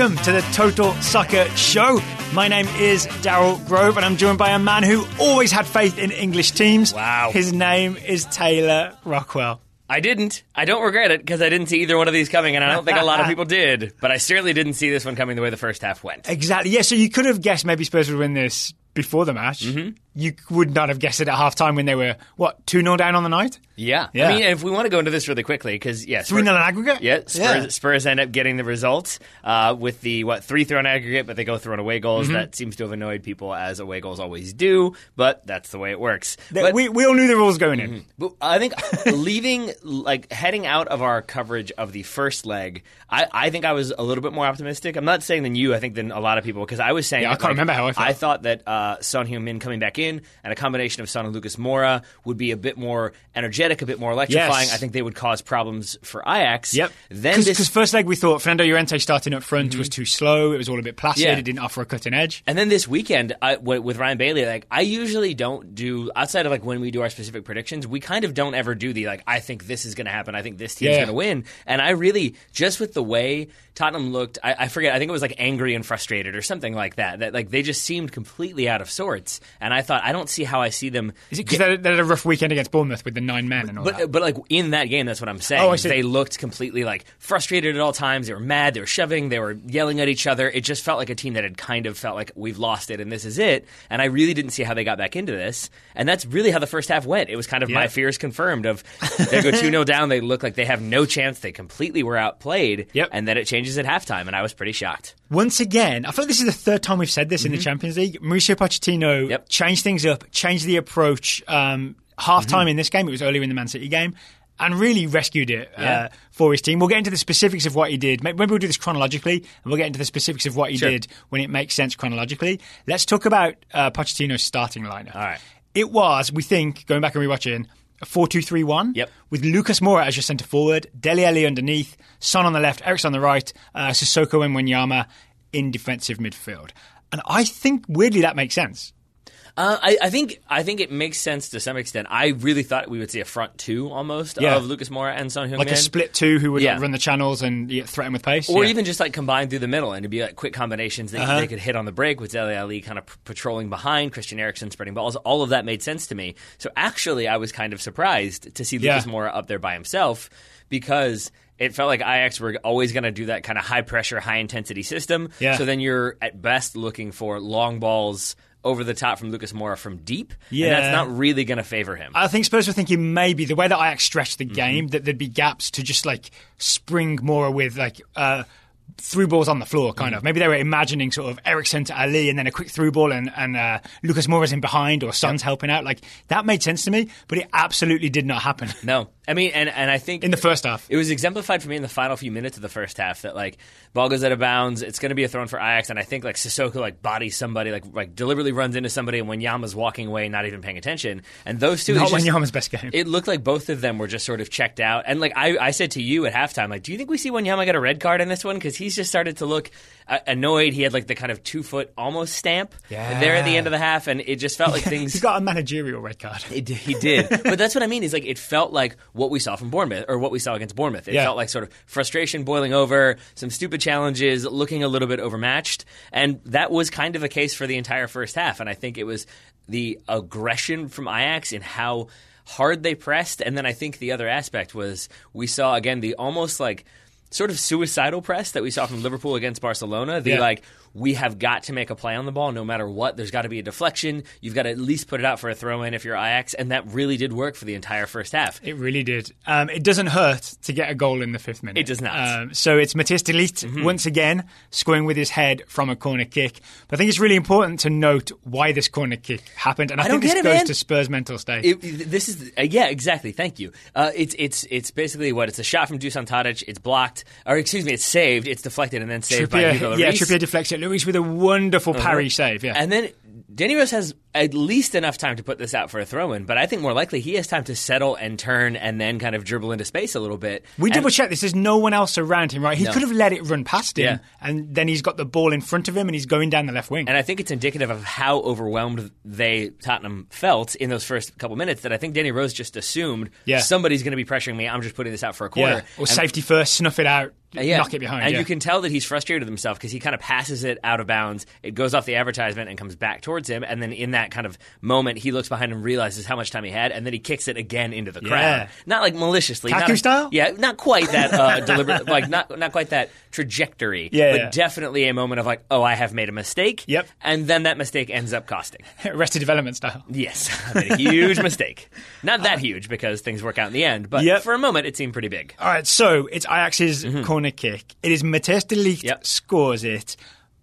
Welcome to the Total Soccer Show. My name is Daryl Grove, and I'm joined by a man who always had faith in English teams. Wow. His name is Taylor Rockwell. I didn't. I don't regret it because I didn't see either one of these coming, and I don't think a lot of people did. But I certainly didn't see this one coming the way the first half went. Exactly. Yeah, so you could have guessed maybe Spurs would win this before the match. Mm-hmm. You would not have guessed it at half time when they were, what, 2 0 down on the night? Yeah. Yeah. I mean, if we want to go into this really quickly, because, yeah. 3 0 in aggregate? Yeah, Spurs, Spurs end up getting the results uh, with the what three thrown aggregate, but they go thrown away goals. Mm-hmm. That seems to have annoyed people as away goals always do, but that's the way it works. Th- But- we, we all knew the rules going in. But I think leaving, like heading out of our coverage of the first leg, I, I think I was a little bit more optimistic. I'm not saying than you, I think than a lot of people, because I was saying, Yeah, I can't like, remember how I felt. I thought that uh, Son Heung-min coming back in and a combination of Son and Lucas Moura would be a bit more energetic, a bit more electrifying. Yes. I think they would cause problems for Ajax. Yep. Then Because this first leg we thought Fernando Llorente starting up front was mm-hmm. too slow. It was all a bit placid. Yeah. It didn't offer a cutting edge. And then this weekend I, with Ryan Bailey, like I usually don't do outside of like when we do our specific predictions, we kind of don't ever do the like I think this is going to happen, I think this team's Yeah. going to win. And I really just with the way Tottenham looked, I, I forget, I think it was like angry and frustrated or something like that. That like they just seemed completely out of sorts. And I thought I don't see how I see them. Is it because they, they had a rough weekend against Bournemouth with the nine men and all that? But but like in that game, that's what I'm saying. Oh, I see. They looked completely like frustrated at all times. They were mad. They were shoving. They were yelling at each other. It just felt like a team that had kind of felt like we've lost it and this is it. And I really didn't see how they got back into this. And that's really how the first half went. It was kind of my fears confirmed. Of they go two 0 down. They look like they have no chance. They completely were outplayed. Yep. And then it changes at halftime, and I was pretty shocked. Once again, I feel like this is the third time we've said this in the Champions League. Mauricio Pochettino Mm-hmm. Yep. changed things up, changed the approach. Um, half time Mm-hmm. in this game, it was earlier in the Man City game, and really rescued it uh, for his team. We'll get into the specifics of what he did. Maybe we'll do this chronologically, and we'll get into the specifics of what he Sure. did when it makes sense chronologically. Let's talk about uh, Pochettino's starting lineup. All right. It was, we think, going back and rewatching, a 4 2 3 1. Yep. With Lucas Moura as your centre forward, Dele Ali underneath, Son on the left, Eriksen on the right, uh, Sissoko and Wanyama in defensive midfield. And I think, weirdly, that makes sense. Uh, I, I think I think it makes sense to some extent. I really thought we would see a front two almost Yeah. of Lucas Moura and Son Heung-min. Like a split two who would Yeah. run the channels and threaten with pace. or Yeah. even just like combine through the middle and to be like quick combinations that Uh-huh. they could hit on the break with Dele Ali kind of p- patrolling behind, Christian Eriksen spreading balls. All of that made sense to me. So actually, I was kind of surprised to see. Lucas Moura up there by himself because it felt like Ajax were always going to do that kind of high pressure, high intensity system. Yeah. So then you're at best looking for long balls. Over the top from Lucas Moura from deep, Yeah. and that's not really going to favor him. I think Spurs were thinking maybe the way that Ajax stretched Mm-hmm. the game that there'd be gaps to just like spring Moura with like uh, through balls on the floor, kind Mm-hmm. of. Maybe they were imagining sort of Eriksen to Ali and then a quick through ball and, and uh, Lucas Moura's in behind or Son's helping out. Like that made sense to me, but it absolutely did not happen No, I mean, and and I think in the first half. It was exemplified for me in the final few minutes of the first half that like ball goes out of bounds, it's going to be a thrown for Ajax, and I think like Sissoko like bodies somebody, like like deliberately runs into somebody, and Wanyama's walking away, not even paying attention, and those two, Not just- Wanyama's best game. It looked like both of them were just sort of checked out, and like I, I said to you at halftime, like, do you think we see Wanyama get a red card in this one? Because he's just started to look uh, annoyed. He had like the kind of two foot almost stamp Yeah. there at the end of the half, and it just felt like things. He got a managerial red card. It, he did, but that's what I mean. Is like it felt like what we saw from Bournemouth, or what we saw against Bournemouth. It Yeah. felt like sort of frustration boiling over, some stupid challenges, looking a little bit overmatched, and that was kind of a case for the entire first half. And I think it was the aggression from Ajax in how hard they pressed, and then I think the other aspect was we saw again the almost like sort of suicidal press that we saw from Liverpool against Barcelona. The Yeah. like we have got to make a play on the ball no matter what. There's got to be a deflection. You've got to at least put it out for a throw in if you're Ajax, and that really did work for the entire first half. It really did. Um, it doesn't hurt to get a goal in the fifth minute. It does not. Mm-hmm. Um, so it's Matthias de Ligt once again scoring with his head from a corner kick. But I think it's really important to note why this corner kick happened, and I, I think don't this get it, goes man. to Spurs' mental state. It, this is uh, yeah, exactly. Thank you. Uh, it's it's it's basically what it's a shot from Dusan Tadic. It's blocked, or excuse me, it's saved. It's deflected and then saved by Hugo Trippier, yeah, Lloris. Trippier deflects it. Luis with a wonderful parry save. Yeah, Uh-huh. And then Danny Rose has at least enough time to put this out for a throw in, but I think more likely he has time to settle and turn and then kind of dribble into space a little bit. We double check this. There's no one else around him, right? He No. could have let it run past him, Yeah. and then he's got the ball in front of him, and he's going down the left wing. And I think it's indicative of how overwhelmed they Tottenham felt in those first couple minutes that I think Danny Rose just assumed Yeah. somebody's going to be pressuring me. I'm just putting this out for a quarter. yeah, or And- safety first, snuff it out, uh, yeah. knock it behind. And you can tell that he's frustrated with himself because he kind of passes it out of bounds. It goes off the advertisement and comes back towards him. And then in that kind of moment, he looks behind him, realizes how much time he had, and then he kicks it again into the crowd. Yeah. Not like maliciously. Kaku not a- style? Yeah, not quite that uh, deliberate, like not not quite that trajectory. Yeah, but yeah. definitely a moment of like, oh, I have made a mistake. Yep. And then that mistake ends up costing. Arrested Development style. Yes, I made a huge mistake. Not that huge because things work out in the end, but Yep. for a moment it seemed pretty big. All right, so it's Ajax's corner kick. It is Mateus de Ligt Mm-hmm. Yep. scores it.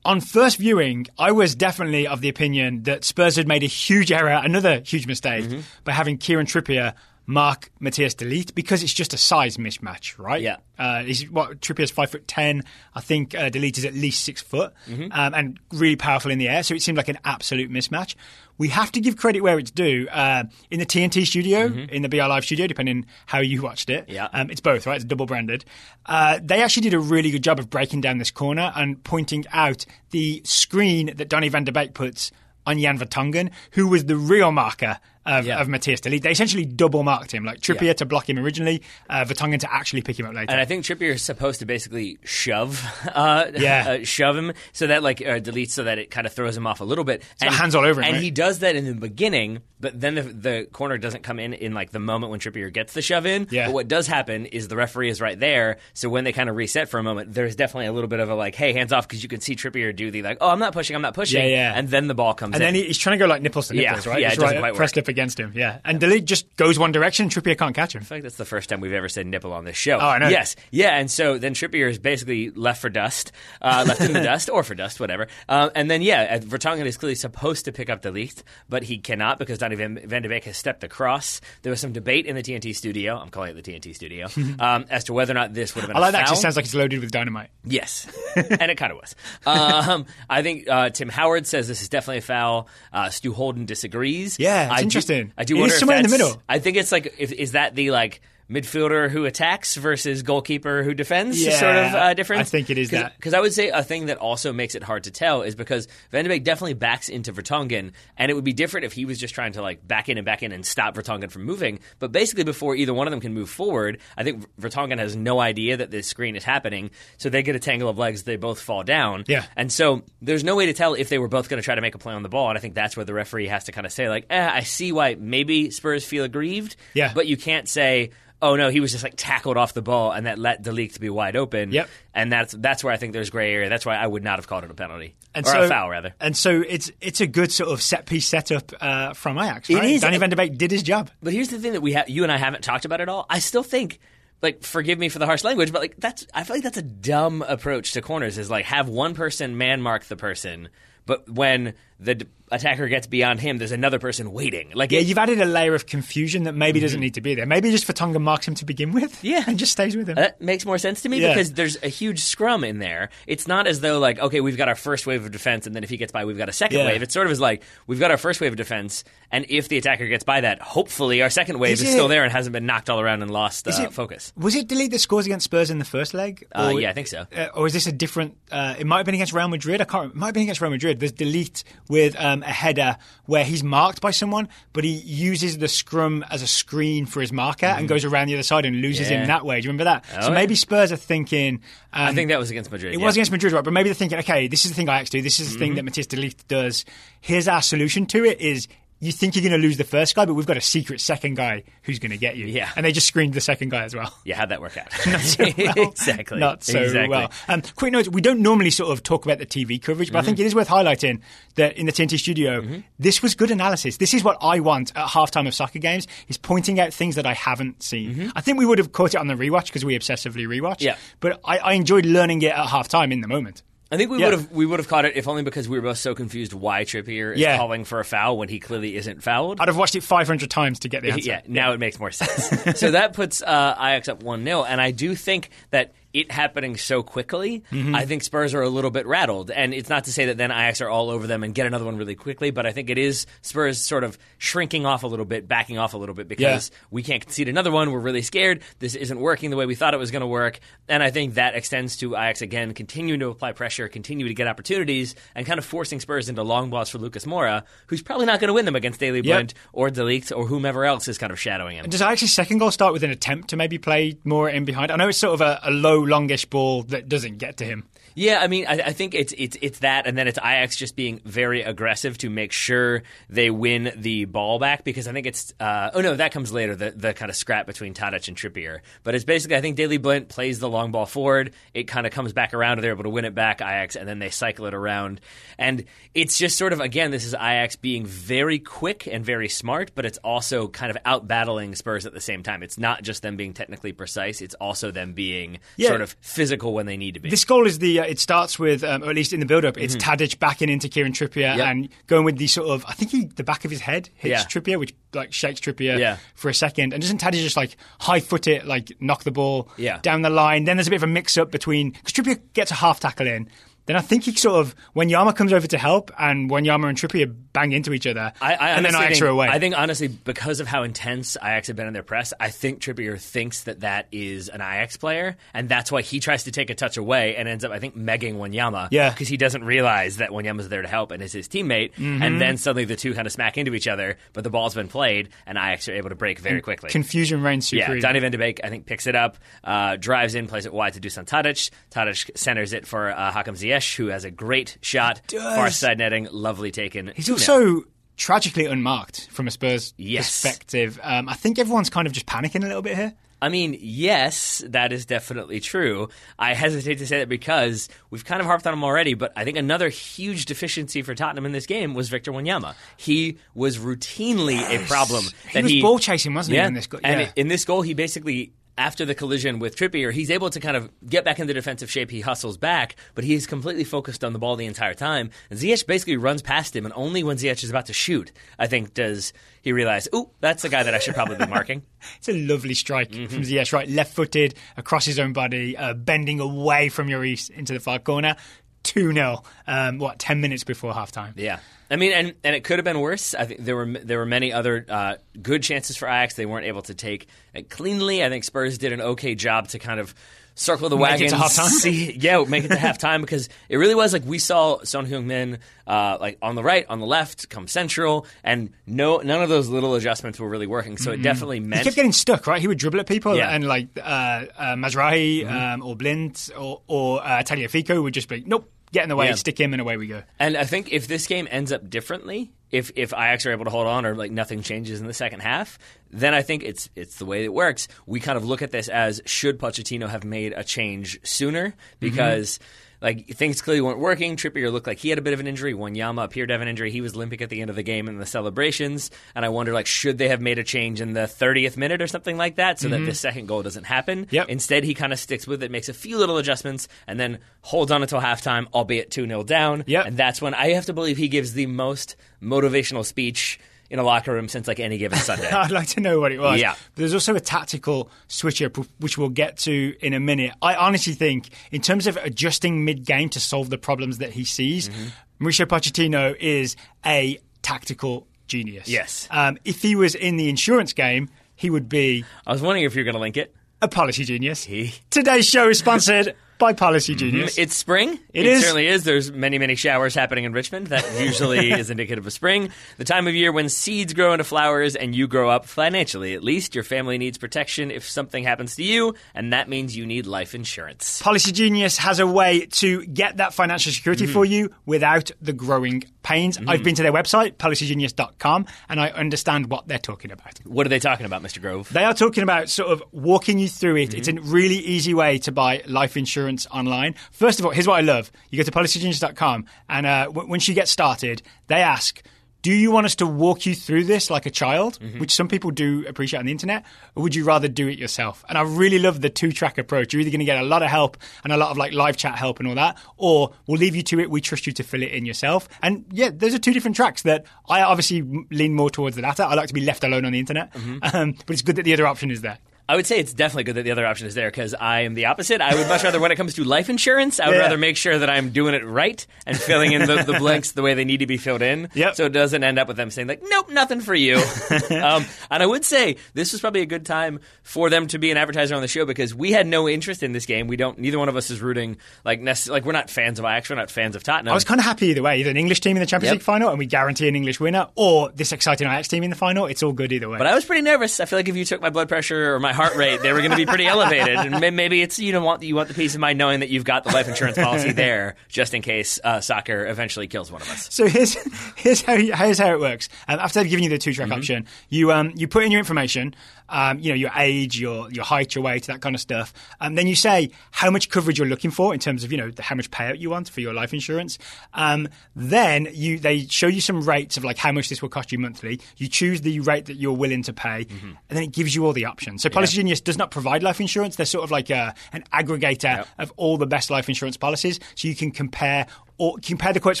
On first viewing, I was definitely of the opinion that Spurs had made a huge error, another huge mistake, Mm-hmm. by having Kieran Trippier mark Matthias de Ligt because it's just a size mismatch, right? Yeah. Uh, he's what Trippier's five foot ten. I think uh, de Ligt is at least six foot, Mm-hmm. um, and really powerful in the air. So it seemed like an absolute mismatch. We have to give credit where it's due. Uh, in the TNT studio, in the BR Live studio, depending how you watched it, Mm-hmm. Yeah. um, it's both, right? It's double branded. Uh, they actually did a really good job of breaking down this corner and pointing out the screen that Donny van de Beek puts on Jan Vertonghen, who was the real marker of, Yeah. of Matthias They essentially double marked him, like Trippier Yeah. to block him originally, uh, Vertonghen to actually pick him up later. And I think Trippier is supposed to basically shove, uh, Yeah. uh, shove him so that like uh, de Ligt's so that it kind of throws him off a little bit. got hands all over him, And right? he does that in the beginning, but then the, the corner doesn't come in in like the moment when Trippier gets the shove in. Yeah. But what does happen is the referee is right there, so when they kind of reset for a moment, there's definitely a little bit of a like, hey, hands off, because you can see Trippier do the like, oh, I'm not pushing, I'm not pushing, Yeah, yeah. and then the ball comes and in. then he's trying to go like nipples to Yeah, nipples, right? yeah, it doesn't right, quite press work. Against him, yeah. And de Ligt just goes one direction, Trippier can't catch him. I feel like that's the first time we've ever said nipple on this show. Oh, I know. Yes, yeah, and so then Trippier is basically left for dust, uh, left in the dust or for dust, whatever. Um, and then yeah, uh, Vertonghen is clearly supposed to pick up de Ligt, but he cannot because Donny Van, Van de Beek has stepped across. There was some debate in the TNT studio. I'm calling it the TNT studio um, as to whether or not this would have been. I like a that it sounds like it's loaded with dynamite. Yes, and it kind of was. Um, I think uh, Tim Howard says this is definitely a foul. Uh, Stu Holden disagrees. Yeah, I do- interesting. I do It wonder is if somewhere in the middle. I think it's like, if, is that the like midfielder who attacks versus goalkeeper who defends Yeah, sort of uh, difference? I think it is that. Because I would say a thing that also makes it hard to tell is because Van de Beek definitely backs into Vertonghen, and it would be different if he was just trying to like back in and back in and stop Vertonghen from moving. But basically, before either one of them can move forward, I think Vertonghen has no idea that this screen is happening, so they get a tangle of legs, they both fall down. Yeah. And so there's no way to tell if they were both going to try to make a play on the ball, and I think that's where the referee has to kind of say like, eh, I see why maybe Spurs feel aggrieved, Yeah. but you can't say. Oh no, he was just like tackled off the ball, and that let de Ligt to be wide open. Yep. and that's that's where I think there's gray area. That's why I would not have called it a penalty And or so, a foul rather. And so it's it's a good sort of set piece setup uh, from Ajax. It Right? is. Danny Van de Beek did his job. But here's the thing that we have, you and I haven't talked about at all. I still think, like, forgive me for the harsh language, but like that's I feel like that's a dumb approach to corners. Is like have one person man mark the person, but when the d- attacker gets beyond him, there's another person waiting. Like, Yeah, it- you've added a layer of confusion that maybe doesn't need to be there. Maybe just Vertonghen marks him to begin with. Mm-hmm. Yeah. and just stays with him. That makes more sense to me Yeah. because there's a huge scrum in there. It's not as though like okay, we've got our first wave of defense, and then if he gets by, we've got a second Yeah. wave. It's sort of as like we've got our first wave of defense, and if the attacker gets by that, hopefully our second wave Is is, it- still there and hasn't been knocked all around and lost uh, it- focus. Was it de Ligt the scores against Spurs in the first leg? Uh, yeah, I think so. Uh, or is this a different? Uh, it might have been against Real Madrid. I can't. It might have been against Real Madrid. There's de Ligt with um, a header where he's marked by someone, but he uses the scrum as a screen for his marker and goes around the other side and loses Mm-hmm. Yeah. him that way. Do you remember that? Oh, so yeah. maybe Spurs are thinking. Um, I think that was against Madrid. It yeah. was against Madrid, right? But maybe they're thinking, okay, this is the thing Ajax do. This is the Mm-hmm. thing that Matthias de Ligt does. Here's our solution to it: is you think you're going to lose the first guy, but we've got a secret second guy who's going to get you. Yeah. and they just screened the second guy as well. Yeah, how'd that work out? Not so well. exactly. Not so Exactly. well. Um, quick note: we don't normally sort of talk about the TV coverage, but I Mm-hmm. think it is worth highlighting that in the TNT studio, this was good analysis. This is what I want at halftime of soccer games: is pointing out things that I haven't seen. I think we would have caught it on the rewatch because we obsessively rewatch. Mm-hmm. Yeah. but I, I enjoyed learning it at halftime in the moment. I think we Yeah. would have we would have caught it if only because we were both so confused why Trippier is Yeah. calling for a foul when he clearly isn't fouled. I'd have watched it 500 times to get the answer. Yeah, now it makes more sense. so that puts uh, Ajax up 1 0. And I do think that it happening so quickly, Mm-hmm. I think Spurs are a little bit rattled. And it's not to say that then Ajax are all over them and get another one really quickly, but I think it is Spurs sort of shrinking off a little bit, backing off a little bit because Yeah. we can't concede another one. We're really scared. This isn't working the way we thought it was going to work. And I think that extends to Ajax again, continuing to apply pressure, continue to get opportunities, and kind of forcing Spurs into long balls for Lucas Moura, who's probably not going to win them against Daley Yep. Blind or de Ligt or whomever else is kind of shadowing him. Does Ajax's second goal start with an attempt to maybe play more in behind? I know it's sort of a, a low, longish ball that doesn't get to him. Yeah, I mean, I, I think it's it's it's that, and then it's Ajax just being very aggressive to make sure they win the ball back because I think it's uh, oh no, that comes later the the kind of scrap between Tadic and Trippier. But it's basically I think Daley Blind plays the long ball forward, it kind of comes back around, they're able to win it back Ajax, and then they cycle it around, and it's just sort of again this is Ajax being very quick and very smart, but it's also kind of out battling Spurs at the same time. It's not just them being technically precise; it's also them being Yeah. sort of physical when they need to be. This goal is the. Uh, it starts with, um, or at least in the build-up, it's Tadic backing into Kieran Trippier Mm-hmm. Yep. and going with the sort of. I think he the back of his head hits Yeah. Trippier, which like shakes Trippier Yeah. for a second, and doesn't Tadic just like high foot it, like knock the ball Yeah. down the line? Then there's a bit of a mix-up between because Trippier gets a half tackle in. Then I think he sort of Wanyama comes over to help, and Wanyama and Trippier bang into each other, I, I and then Ajax think, are away. I think honestly, because of how intense Ajax have been in their press, I think Trippier thinks that that is an Ajax player, and that's why he tries to take a touch away and ends up, I think, megging Wanyama. Yeah. because he doesn't realize that Wanyama's there to help and is his teammate, Mm-hmm. and then suddenly the two kind of smack into each other. But the ball's been played, and Ajax are able to break very quickly. Confusion reigns supreme. Yeah. Donny van de Beek, I think, picks it up, uh, drives in, plays it wide to Dusan Tadic. Tadic centers it for uh, Hakim Ziyech, who has a great shot, does. far side netting, lovely taken. He's also tragically unmarked from a Spurs Yes. perspective. Um, I think everyone's kind of just panicking a little bit here. I mean, yes, that is definitely true. I hesitate to say that because we've kind of harped on him already, but I think another huge deficiency for Tottenham in this game was Victor Wanyama. He was routinely a problem. He that was ball chasing, wasn't he, in this goal? And Yeah. in this goal, he basically. After the collision with Trippier, he's able to kind of get back into defensive shape. He hustles back, but he's completely focused on the ball the entire time. And Ziyech basically runs past him, and only when Ziyech is about to shoot, I think, does he realize, "Ooh, that's the guy that I should probably be marking." It's a lovely strike Mm-hmm. from Ziyech, right? Left footed, across his own body, uh, bending away from Lloris into the far corner. 2 0, um, what, 10 minutes before halftime. Yeah, I mean, and and it could have been worse. I think there were there were many other uh, good chances for Ajax they weren't able to take it cleanly. I think Spurs did an okay job to kind of circle the Make it wagon. to halftime? See, yeah, make it to halftime because it really was like we saw Son Heung-min uh, like on the right, on the left, come central, and no none of those little adjustments were really working. So it definitely Mm-hmm. He kept getting stuck, right? He would dribble at people, Yeah. Mm-hmm. and like uh, uh, Mazraoui um, or Blind or, or uh, Tagliafico would just be, nope, get in the way, Yeah. stick him, and away we go. And I think if this game ends up differently, if if Ajax are able to hold on or like nothing changes in the second half, then I think it's it's the way it works. We kind of look at this as should Pochettino have made a change sooner mm-hmm. because. Like things clearly weren't working. Trippier looked like he had a bit of an injury. Wanyama appeared to have an injury. He was limping at the end of the game in the celebrations, and I wonder like should they have made a change in the 30th minute or something like that so that mm-hmm. the second goal doesn't happen. Yep. Instead, he kind of sticks with it, makes a few little adjustments, and then holds on until halftime, albeit two 0 down. Yep. And that's when I have to believe he gives the most motivational speech in a locker room since like any given Sunday. I'd like to know what it was. Yeah. But there's also a tactical switch up, which we'll get to in a minute. I honestly think, in terms of adjusting mid game to solve the problems that he sees, Mm-hmm. Mauricio Pochettino is a tactical genius. Yes. Um, if he was in the insurance game, he would be I was wondering if you're going to link it. a policy genius. He- Today's show is sponsored by Policy Genius. It's spring. It is. It certainly is. There's many, many showers happening in Richmond. That usually is indicative of spring. The time of year when seeds grow into flowers and you grow up financially. At least your family needs protection if something happens to you, and that means you need life insurance. Policy Genius has a way to get that financial security Mm-hmm. for you without the growing pains. I've been to their website, policygenius.com, and I understand what they're talking about. What are they talking about, Mr. Grove? They are talking about sort of walking you through it. It's a Mm-hmm. really easy way to buy life insurance online. First of all, here's what I love. You go to policygenius.com, and uh, w- once you get started, they ask, do you want us to walk you through this like a child, Mm-hmm. which some people do appreciate on the internet, or would you rather do it yourself? And I really love the two track approach. You're either going to get a lot of help and a lot of like live chat help and all that, or we'll leave you to it. We trust you to fill it in yourself. And yeah, those are two different tracks that I obviously lean more towards the latter. I like to be left alone on the internet, Mm-hmm. um, but it's good that the other option is there. I would say it's definitely good that the other option is there because I am the opposite. I would much rather, when it comes to life insurance, I would Yeah. rather make sure that I'm doing it right and filling in the, the blanks the way they need to be filled in. Yep. So it doesn't end up with them saying like, "Nope, nothing for you." um, and I would say this was probably a good time for them to be an advertiser on the show because we had no interest in this game. We don't. Neither one of us is rooting like necess- like we're not fans of Ajax. We're not fans of Tottenham. I was kind of happy either way. Either an English team in the Champions Yep. League final and we guarantee an English winner, or this exciting Ajax team in the final. It's all good either way. But I was pretty nervous. I feel like if you took my blood pressure or my heart rate, they were going to be pretty elevated. And maybe it's you know want you want the peace of mind knowing that you've got the life insurance policy there just in case uh, soccer eventually kills one of us. So here's here's how here's how it works. Um, after given you the two track option, you um you put in your information, um you know your age, your your height, your weight, that kind of stuff. Um, then you say how much coverage you're looking for in terms of you know the, how much payout you want for your life insurance. Um, then you they show you some rates of like how much this will cost you monthly. You choose the rate that you're willing to pay, and then it gives you all the options. So Policy Genius does not provide life insurance. They're sort of like a, an aggregator Yep. of all the best life insurance policies, so you can compare or compare the quotes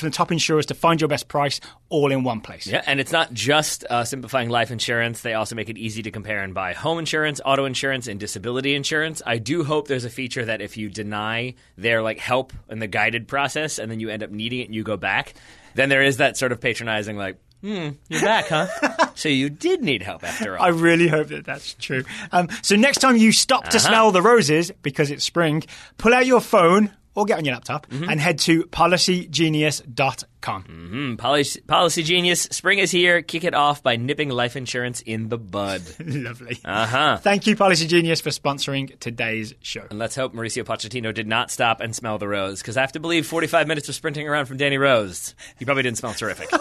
from the top insurers to find your best price all in one place. Yeah, and it's not just uh, simplifying life insurance. They also make it easy to compare and buy home insurance, auto insurance, and disability insurance. I do hope there's a feature that if you deny their like help in the guided process and then you end up needing it and you go back, then there is that sort of patronizing like, hmm, you're back, huh? so you did need help after all. I really hope that that's true. Um, so next time you stop to smell the roses because it's spring, pull out your phone or get on your laptop and head to policygenius.com. Mm, Policy, Policy Genius, spring is here. Kick it off by nipping life insurance in the bud. Lovely. Uh huh. Thank you, Policy Genius, for sponsoring today's show. And let's hope Mauricio Pochettino did not stop and smell the rose, because I have to believe 45 minutes of sprinting around from Danny Rose, he probably didn't smell terrific.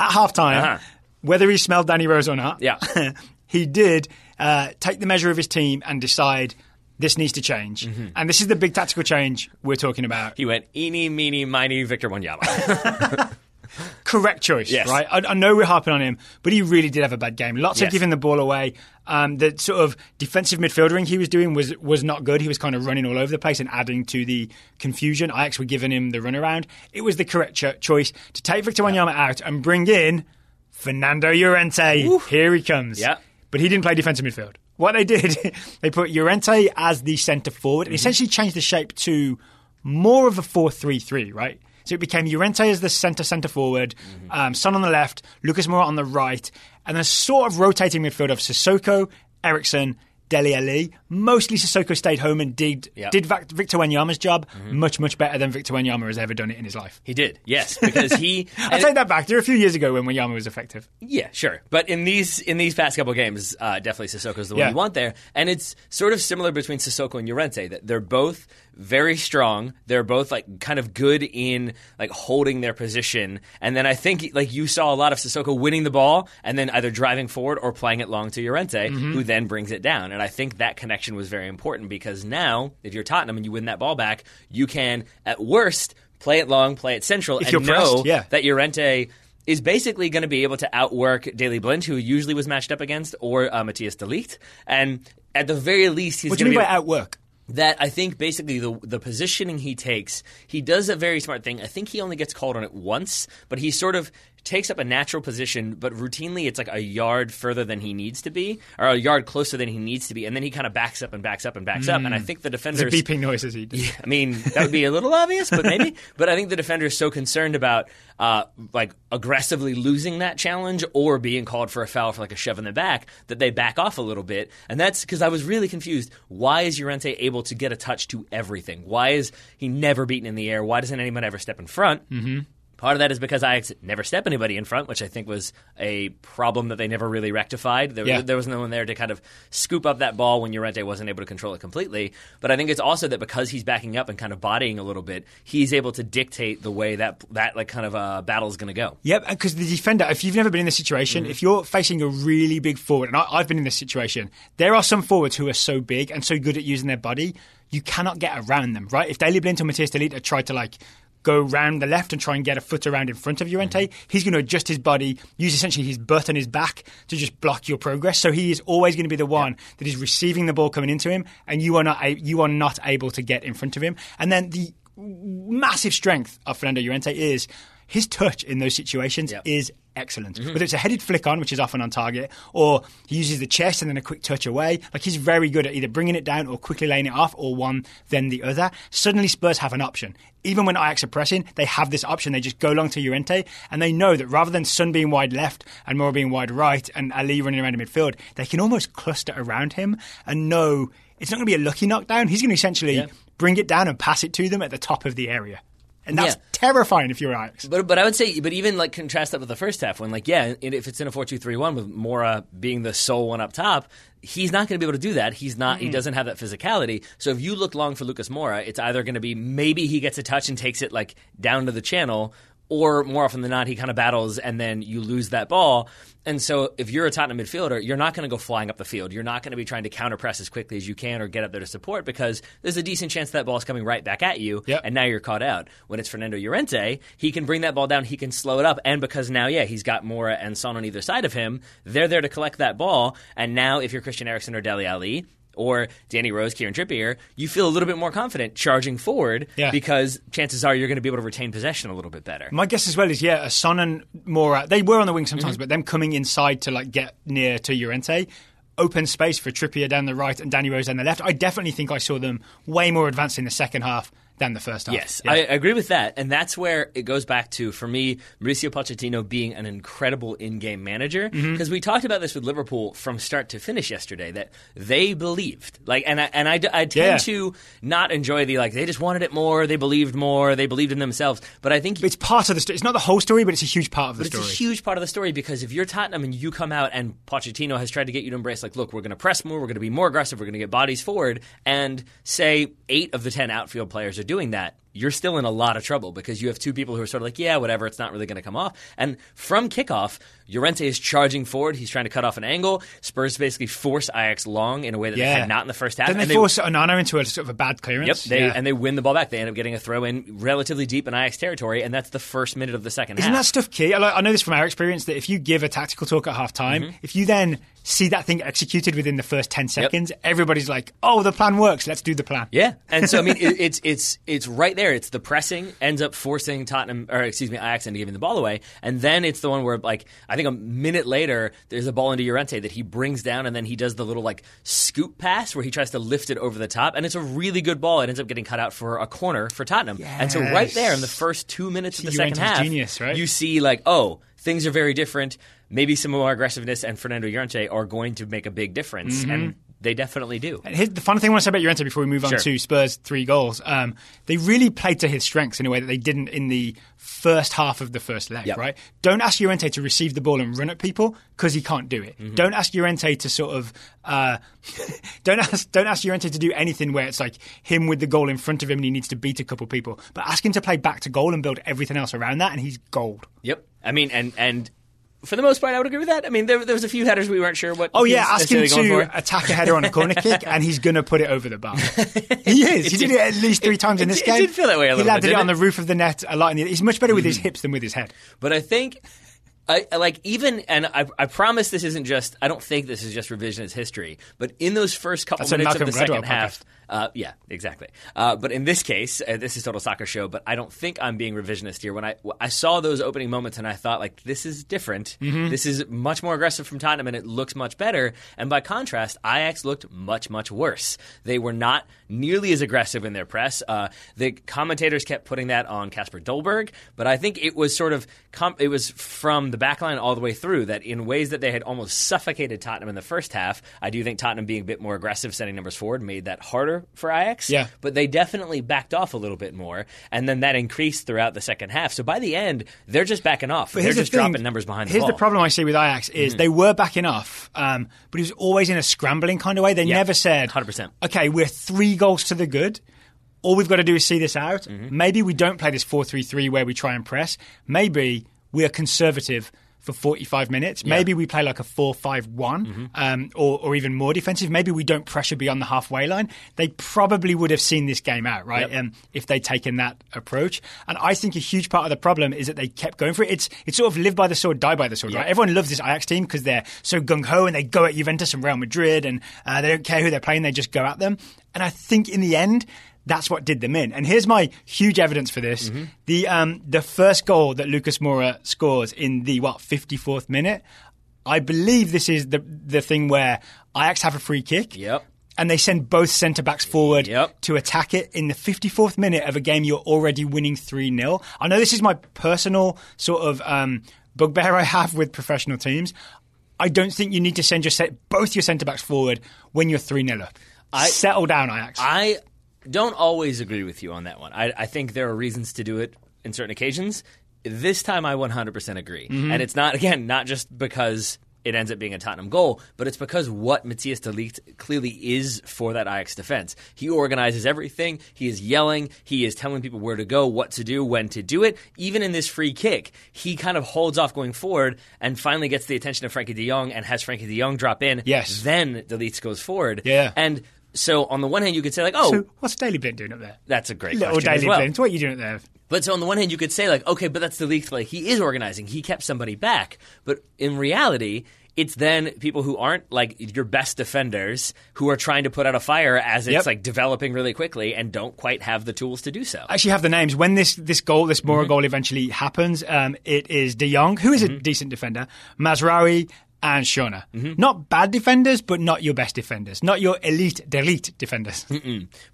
At halftime, Uh-huh. whether he smelled Danny Rose or not, Yeah. he did uh, take the measure of his team and decide this needs to change. Mm-hmm. And this is the big tactical change we're talking about. he went eeny, meeny, miny, Victor Wanyama. correct choice, Yes. right? I, I know we're harping on him, but he really did have a bad game. Lots of giving the ball away. Um, the sort of defensive midfieldering he was doing was was not good. He was kind of running all over the place and adding to the confusion. Ajax were giving him the runaround. It was the correct cho- choice to take Victor Wanyama out and bring in Fernando Llorente. Here he comes. Yeah. But he didn't play defensive midfield. What they did, they put Llorente as the centre forward Mm-hmm. and essentially changed the shape to more of a 4 3 3, right? So it became Llorente as the centre centre forward, Mm-hmm. um, Son on the left, Lucas Moura on the right, and a sort of rotating midfield of Sissoko, Eriksen, Dele Ali. Mostly Sissoko stayed home and did Yep. did Victor Wanyama's job Mm-hmm. much, much better than Victor Wanyama has ever done it in his life. he did, yes, because he. I take that back. There were a few years ago when Wanyama was effective. Yeah, sure. But in these in these past couple games, uh, definitely Sissoko's the one Yeah. you want there, and it's sort of similar between Sissoko and Llorente that they're both very strong. They're both like kind of good in like holding their position, and then I think like you saw a lot of Sissoko winning the ball and then either driving forward or playing it long to Llorente, who then brings it down. And I think that connection was very important because now if you're Tottenham and you win that ball back, you can at worst play it long, play it central, and you're know pressed, yeah. that Llorente is basically going to be able to outwork Daley Blind, who usually was matched up against, or uh, Matthias de Ligt. And at the very least, he's What do you mean by outwork? that I think basically the the positioning he takes, he does a very smart thing. I think he only gets called on it once, but he sort of takes up a natural position, but routinely it's like a yard further than he needs to be, or a yard closer than he needs to be, and then he kind of backs up and backs up and backs up. And I think the The defenders beeping noises he did. I mean, that would be a little obvious, but maybe. But I think the defender is so concerned about uh, like aggressively losing that challenge or being called for a foul for like a shove in the back that they back off a little bit. And that's because I was really confused. Why is Llorente able to get a touch to everything? Why is he never beaten in the air? Why doesn't anyone ever step in front? Mm-hmm. Part of that is because Ajax never step anybody in front, which I think was a problem that they never really rectified. There, Yeah. there was no one there to kind of scoop up that ball when Llorente wasn't able to control it completely. But I think it's also that because he's backing up and kind of bodying a little bit, he's able to dictate the way that that like kind of uh, battle is going to go. Yep, because the defender, if you've never been in this situation, if you're facing a really big forward, and I, I've been in this situation, there are some forwards who are so big and so good at using their body, you cannot get around them, right? If Daley Blind or Matthias de Ligt tried to like go round the left and try and get a foot around in front of Llorente, mm-hmm. he's going to adjust his body, use essentially his butt and his back to just block your progress. So he is always going to be the one that is receiving the ball coming into him, and you are not you are not able to get in front of him. And then the massive strength of Fernando Llorente is his touch in those situations Yep. is excellent. Mm-hmm. Whether it's a headed flick on, which is often on target, or he uses the chest and then a quick touch away. Like he's very good at either bringing it down or quickly laying it off, or one then the other. Suddenly Spurs have an option. Even when Ajax are pressing, they have this option. They just go long to Llorente, and they know that rather than Son being wide left and Moura being wide right, and Ali running around in midfield, they can almost cluster around him and know it's not going to be a lucky knockdown. He's going to essentially Yeah. bring it down and pass it to them at the top of the area. And that's Yeah. terrifying if you're Ajax. But but I would say, but even like contrast that with the first half when like yeah, if it's in a four two three one with Moura being the sole one up top, he's not going to be able to do that. He's not. He mm-hmm. doesn't have that physicality. So if you look long for Lucas Moura, it's either going to be maybe he gets a touch and takes it like down to the channel. Or more often than not, he kind of battles and then you lose that ball. And so, if you're a Tottenham midfielder, you're not going to go flying up the field. You're not going to be trying to counter press as quickly as you can or get up there to support because there's a decent chance that ball's coming right back at you. Yep. And now you're caught out. When it's Fernando Llorente, he can bring that ball down, he can slow it up, and because now, yeah, he's got Moura and Son on either side of him, they're there to collect that ball. And now, if you're Christian Eriksen or Dele Ali or Danny Rose, Kieran Trippier, you feel a little bit more confident charging forward Yeah. because chances are you're going to be able to retain possession a little bit better. My guess as well is yeah, Son and Moura. They were on the wing sometimes, Mm-hmm. but them coming inside to like get near to Llorente open space for Trippier down the right and Danny Rose down the left. I definitely think I saw them way more advanced in the second half than the first half. Yes, Yeah. I agree with that, and that's where it goes back to for me Mauricio Pochettino being an incredible in-game manager Mm-hmm. because we talked about this with Liverpool from start to finish yesterday that they believed like and I, and I, I tend Yeah. to not enjoy the like they just wanted it more they believed more they believed in themselves but I think it's part of the story. It's not the whole story, but it's a huge part of the story. it's a huge part of the story because if you're Tottenham and you come out and Pochettino has tried to get you to embrace, like, look, we're going to press more, we're going to be more aggressive, we're going to get bodies forward, and say eight of the ten outfield players are doing that, you're still in a lot of trouble because you have two people who are sort of like, yeah, whatever, it's not really going to come off. And from kickoff, Llorente is charging forward. He's trying to cut off an angle. Spurs basically force Ajax long in a way that they had not in the first half. Then they and force Onana into a sort of a bad Yep, clearance. they, Yeah. and they win the ball back. They end up getting a throw in relatively deep in Ajax territory, and that's the first minute of the second Isn't half. that stuff key? I, I know this from our experience that if you give a tactical talk at half time, Mm-hmm. if you then see that thing executed within the first 10 seconds, everybody's like, oh, the plan works. Let's do the plan. Yeah, and so I mean, it, it's it's it's right there. It's the pressing ends up forcing Tottenham, or excuse me, Ajax into giving the ball away, and then it's the one where like I think a minute later, there's a ball into Llorente that he brings down, and then he does the little like scoop pass where he tries to lift it over the top, and it's a really good ball. It ends up getting cut out for a corner for Tottenham, and so right there in the first two minutes of the second half, genius, right? you see like oh things are very different. Maybe some more aggressiveness and Fernando Llorente are going to make a big difference, Mm-hmm. and they definitely do. And here's the fun thing I want to say about Llorente before we move on Sure. to Spurs' three goals. Um, they really played to his strengths in a way that they didn't in the first half of the first leg, Yep. right? Don't ask Llorente to receive the ball and run at people because he can't do it. Mm-hmm. Don't ask Llorente to sort of uh, don't ask don't ask Llorente to do anything where it's like him with the goal in front of him and he needs to beat a couple people. But ask him to play back to goal and build everything else around that, and he's gold. Yep. I mean, and and for the most part, I would agree with that. I mean, there, there was a few headers we weren't sure what. Oh he yeah, ask him to attack a header on a corner kick, and he's going to put it over the bar. he is. He did it at least three times in this it game. did feel that way a he little landed bit, it on the roof of the net a lot. In the, he's much better with his hmm. hips than with his head. But I think, I like even, and I, I promise this isn't just. I don't think this is just revisionist history. But in those first couple That's minutes of the Gladwell second half, uh, yeah, exactly. Uh, but in this case, uh, this is Total Soccer Show. But I don't think I'm being revisionist here. When I I saw those opening moments, and I thought like this is different. Mm-hmm. This is much more aggressive from Tottenham, and it looks much better. And by contrast, Ajax looked much much worse. They were not nearly as aggressive in their press. Uh, the commentators kept putting that on Kasper Dolberg, but I think it was sort of com- it was from the back line all the way through that in ways that they had almost suffocated Tottenham in the first half. I do think Tottenham being a bit more aggressive, sending numbers forward, made that harder for Ajax. Yeah. but they definitely backed off a little bit more, and then that increased throughout the second half. So by the end, they're just backing off. But they're here's the just dropping numbers behind the ball. Here's ball. the problem I see with Ajax is they were backing off, um, but it was always in a scrambling kind of way. They Yeah. never said, 100%. okay, we're three goals to the good. All we've got to do is see this out. Mm-hmm. Maybe we don't play this 4 3 3 where we try and press. Maybe we are conservative for 45 minutes. Maybe we play like a 4 5 one Mm-hmm. um, or, or even more defensive. Maybe we don't pressure beyond the halfway line. They probably would have seen this game out, right? Yep. Um, if they'd taken that approach. And I think a huge part of the problem is that they kept going for it. It's it's sort of live by the sword, die by the sword, Yeah. right? Everyone loves this Ajax team because they're so gung ho and they go at Juventus and Real Madrid and uh, they don't care who they're playing, they just go at them. And I think in the end, that's what did them in. And here's my huge evidence for this: Mm-hmm. the um, the first goal that Lucas Moura scores in the what 54th minute. I believe this is the the thing where Ajax have a free kick. Yep. And they send both centre backs forward Yep. to attack it in the 54th minute of a game you're already winning 3 0. I know this is my personal sort of um, bugbear I have with professional teams. I don't think you need to send your set, both your centre backs forward when you're 3 0 up. Settle down, Ajax. I don't always agree with you on that one. I, I think there are reasons to do it in certain occasions. This time, I 100% agree, mm-hmm. and it's not again not just because it ends up being a Tottenham goal, but it's because what Matthias de Ligt clearly is for that Ajax defense. He organizes everything. He is yelling. He is telling people where to go, what to do, when to do it. Even in this free kick, he kind of holds off going forward and finally gets the attention of Frenkie de Jong and has Frenkie de Jong drop in. Yes. Then de Ligt goes forward. Yeah. And so on the one hand, you could say like, oh, so, what's Daley Blind doing up there? that's a great Little question as Daley well. Blind. What are you doing up there? But so on the one hand, you could say like, okay, but that's the league play. He is organizing. He kept somebody back. But in reality, it's then people who aren't like your best defenders who are trying to put out a fire as it's Yep. like developing really quickly and don't quite have the tools to do so. I actually have the names. When this this goal, this Moura Mm-hmm. goal eventually happens, um, it is De Jong, who is a decent defender, Mazraoui, and Schöne. Mm-hmm. Not bad defenders, but not your best defenders. Not your elite, elite defenders.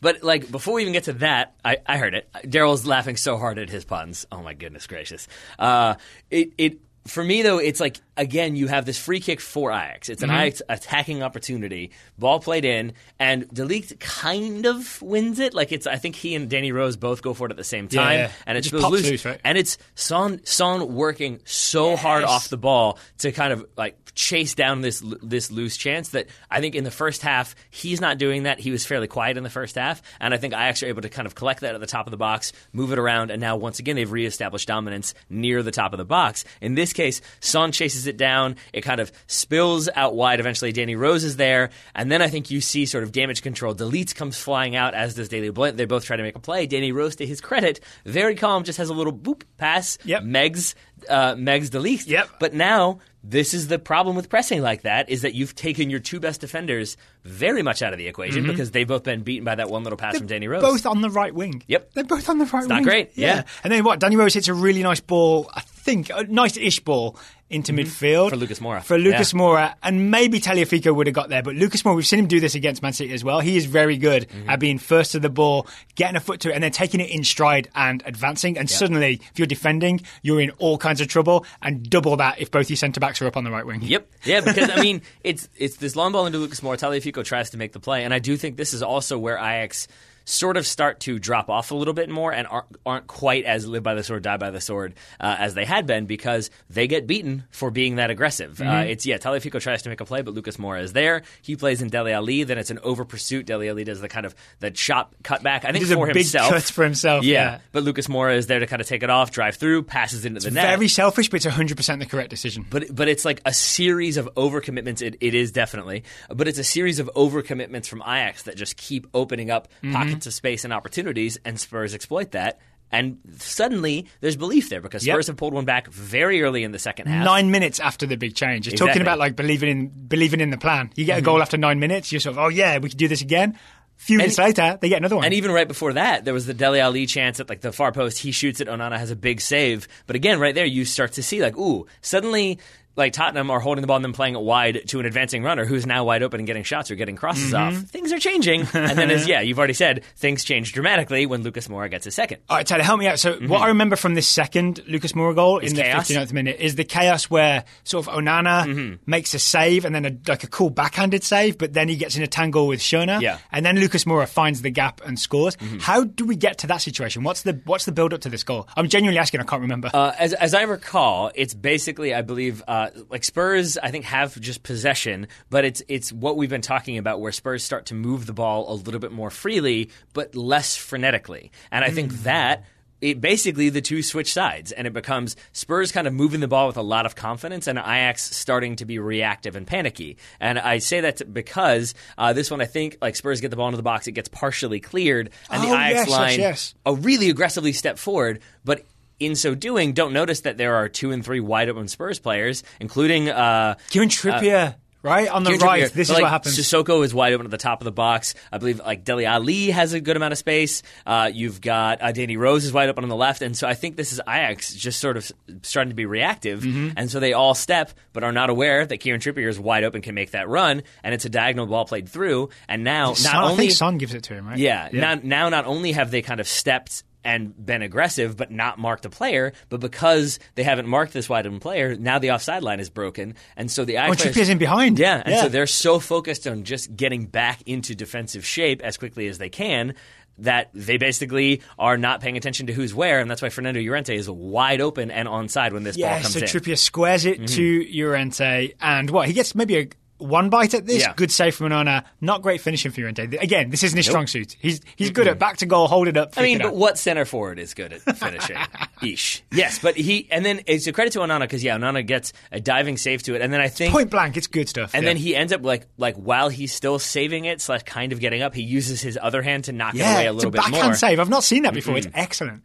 But like before we even get to that, I, I heard it. Daryl's laughing so hard at his puns. Oh my goodness gracious! Uh, it it for me though, it's like again you have this free kick for Ajax. It's an Mm-hmm. Ajax attacking opportunity. Ball played in, and de Ligt kind of wins it. Like it's I think he and Danny Rose both go for it at the same time, Yeah. and It it loose. loose, right? And it's Son Son working so hard off the ball to kind of like chase down this this loose chance that I think in the first half he's not doing that. He was fairly quiet in the first half, and I think Ajax are able to kind of collect that at the top of the box, move it around, and now once again they've reestablished dominance near the top of the box. In this case, Son chases it down. It kind of spills out wide. Eventually, Danny Rose is there, and then I think you see sort of damage control. de Ligt's comes flying out as does Daley Blind. They both try to make a play. Danny Rose, to his credit, very calm, just has a little boop pass. Yep. Megs uh, Megs de Ligt's. Yep. But now this is the problem with pressing like that is that you've taken your two best defenders very much out of the equation because they've both been beaten by that one little pass from Danny Rose. Both on the right wing. Yep. They're both on the right not wing. Not great, yeah. And then what? Danny Rose hits a really nice ball, I think, a nice-ish ball into midfield. Mm-hmm. For Lucas Moura. For Lucas Yeah. Moura. And maybe Tagliafico would have got there, but Lucas Moura, we've seen him do this against Man City as well. He is very good Mm-hmm. at being first to the ball, getting a foot to it, and then taking it in stride and advancing. And suddenly, if you're defending, you're in all kinds of trouble, and double that if both your centre-backs are up on the right wing. Yep. Yeah, because I mean, it's it's this long ball into Lucas Moura. Tagliafico tries to make the play, and I do think this is also where Ajax sort of start to drop off a little bit more and aren't, aren't quite as live by the sword, die by the sword uh, as they had been because they get beaten for being that aggressive. Uh, Mm-hmm. it's yeah, Tagliafico tries to make a play, but Lucas Moura is there. He plays in Dele Ali. Then it's an over pursuit. Dele Ali does the kind of the chop cutback. I think for big himself. cut for himself, yeah. But Lucas Moura is there to kind of take it off, drive through, passes into the net Very selfish, but it's 100% the correct decision. but but it's like a series of overcommitments. It, it is definitely, but it's a series of overcommitments from Ajax that just keep opening up Mm-hmm. pockets of space and opportunities, and Spurs exploit that. And suddenly, there's belief there because Yep. Spurs have pulled one back very early in the second half. Nine minutes after the big change. Talking Exactly. about like believing in believing in the plan. You get a mm-hmm. goal after nine minutes, you're sort of, oh yeah, we can do this again. A few minutes later, they get another one. And even right before that, there was the Dele Ali chance at like the far post. He shoots it. Onana has a big save. But again, right there, you start to see like, ooh, suddenly. Like Tottenham are holding the ball and then playing it wide to an advancing runner who's now wide open and getting shots or getting crosses Mm-hmm. off. Things are changing, and then as yeah, you've already said, things change dramatically when Lucas Moura gets a second. All right, Tyler, help me out. So, what I remember from this second Lucas Moura goal in the Mm-hmm. 59th minute is the chaos where sort of Onana Mm-hmm. makes a save and then a, like a cool backhanded save, but then he gets in a tangle with Schöne. Yeah. Mm-hmm. And then Lucas Moura finds the gap and scores. How do we get to that situation? What's the what's the build up to this goal? I'm genuinely asking. I can't remember. Uh, as, as I recall, it's basically, I believe, uh, like Spurs. I think have just possession, but it's it's what we've been talking about, where Spurs start to move the ball a little bit more freely, but less frenetically. And I think that. It basically the two switch sides, and it becomes Spurs kind of moving the ball with a lot of confidence, and Ajax starting to be reactive and panicky. And I say that because uh, this one, I think, like Spurs get the ball into the box, it gets partially cleared, and the Oh, Ajax yes, yes, line yes. a really aggressively step forward, but in so doing, don't notice that there are two and three wide open Spurs players, including uh, Kieran Trippier right? On the Kieran right, Trippier, this but, is like, what happens. Sissoko is wide open at the top of the box. I believe like Dele Ali has a good amount of space. Uh, you've got uh, Danny Rose is wide open on the left, and so I think this is Ajax just sort of starting to be reactive, Mm-hmm. and so they all step but are not aware that Kieran Trippier is wide open, can make that run, and it's a diagonal ball played through, and now not Son, only think Son gives it to him, right? yeah, Now, now not only have they kind of stepped and been aggressive, but not marked a player, but because they haven't marked this wide open player, now the offside line is broken, and so the Ajax players- in behind. yeah, and so they're so focused on just getting back into defensive shape as quickly as they can that they basically are not paying attention to who's where, and that's why Fernando Llorente is wide open and onside when this Yeah, ball comes so in. Trippier squares it mm-hmm. to Llorente, and what? He gets maybe a one bite at this. Yeah. Good save from Onana. Not great finishing for Llorente. Again, this isn't his strong suit. He's he's good at back to goal, hold it up. I mean, but up. what center forward is good at finishing? Ish. Yes, but he and then it's a credit to Onana because yeah, Onana gets a diving save to it, and then I think point blank, it's good stuff. And yeah. then he ends up like like while he's still saving it slash kind of getting up, he uses his other hand to knock yeah, it away a little a bit backhand more. save. I've not seen that before. It's excellent.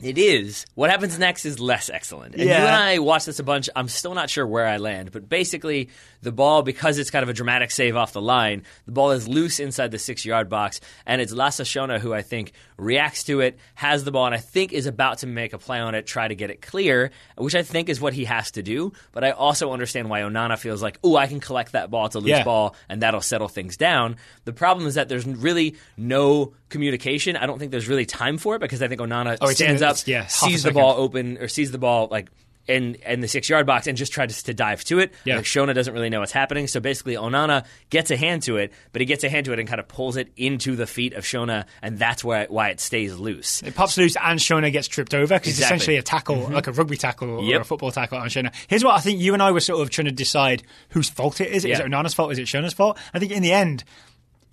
It is. What happens next is less excellent. And Yeah. you and I watched this a bunch. I'm still not sure where I land, but basically, the ball, because it's kind of a dramatic save off the line, the ball is loose inside the six yard box, and it's Lasse Schöne who I think reacts to it, has the ball, and I think is about to make a play on it, try to get it clear, which I think is what he has to do. But I also understand why Onana feels like, oh, I can collect that ball. It's a loose Yeah. ball, and that'll settle things down. The problem is that there's really no communication. I don't think there's really time for it because I think Onana Oh, stands up, yeah, sees the ball open or sees the ball like in in the six yard box and just tries to dive to it. Yeah. Like Schöne doesn't really know what's happening, so basically Onana gets a hand to it, but he gets a hand to it and kind of pulls it into the feet of Schöne, and that's why why it stays loose. It pops loose and Schöne gets tripped over because it's essentially a tackle, mm-hmm. like a rugby tackle or Yep. a football tackle on Schöne. Here's what I think you and I were sort of trying to decide whose fault it is. Is it Onana's fault? Is it Schöne's fault? I think in the end,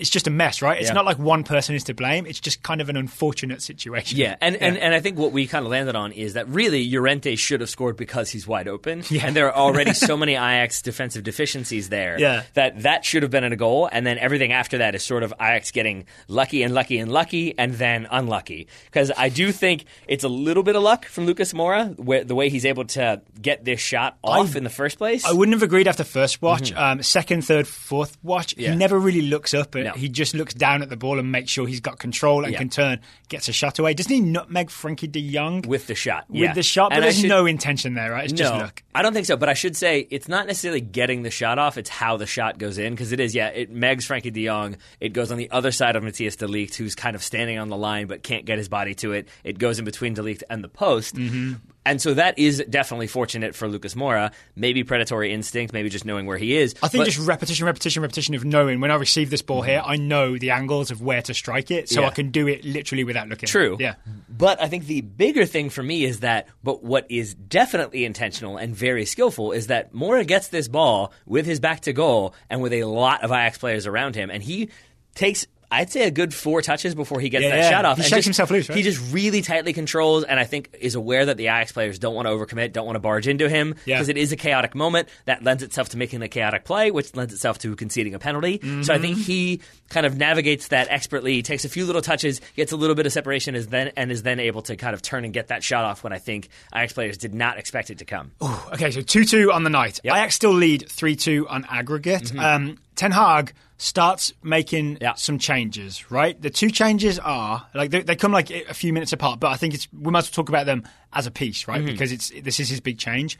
it's just a mess, right? It's Yeah. not like one person is to blame. It's just kind of an unfortunate situation. Yeah, and, And, and I think what we kind of landed on is that really Llorente should have scored because he's wide open, Yeah. and there are already so many Ajax defensive deficiencies there Yeah. that that should have been a goal, and then everything after that is sort of Ajax getting lucky and lucky and lucky, and then unlucky. Because I do think it's a little bit of luck from Lucas Moura, where, the way he's able to get this shot off in the first place. I wouldn't have agreed after first watch. Um, second, third, fourth watch, Mm-hmm. Yeah. he never really looks up. At, No. He just looks down at the ball and makes sure he's got control and Yeah. can turn, gets a shot away. Doesn't he nutmeg Frenkie de Jong with the shot, with yeah. the shot? But And there's should- no intention there, right? It's just no. I don't think so. But I should say it's not necessarily getting the shot off; it's how the shot goes in because it is. Yeah, it megs Frenkie De Jong. It goes on the other side of Matthijs De Ligt, who's kind of standing on the line but can't get his body to it. It goes in between De Ligt and the post. Mm-hmm. And so that is definitely fortunate for Lucas Moura. Maybe predatory instinct, maybe just knowing where he is. I think But- just repetition, repetition, repetition of knowing when I receive this ball here, I know the angles of where to strike it, so Yeah. I can do it literally without looking. True. Yeah. But I think the bigger thing for me is that, but what is definitely intentional and very skillful is that Moura gets this ball with his back to goal and with a lot of Ajax players around him, and he takes. I'd say a good four touches before he gets Yeah, that yeah. shot off. He and shakes just- himself loose, right? He just really tightly controls, and I think is aware that the Ajax players don't want to overcommit, don't want to barge into him Yeah. because it is a chaotic moment that lends itself to making a chaotic play, which lends itself to conceding a penalty. So I think Mm-hmm. he kind of navigates that expertly, takes a few little touches, gets a little bit of separation, is then and is then able to kind of turn and get that shot off when I think Ajax players did not expect it to come. Okay, so 2 2 on the night. Yep. Mm-hmm. Ajax still lead 3 2 on aggregate. Um, Ten Hag starts making Yeah. some changes, right? The two changes are, like, they, they come like a few minutes apart, but I think it's, we must talk about them as a piece, Mm-hmm. right? Because it's this is his big change.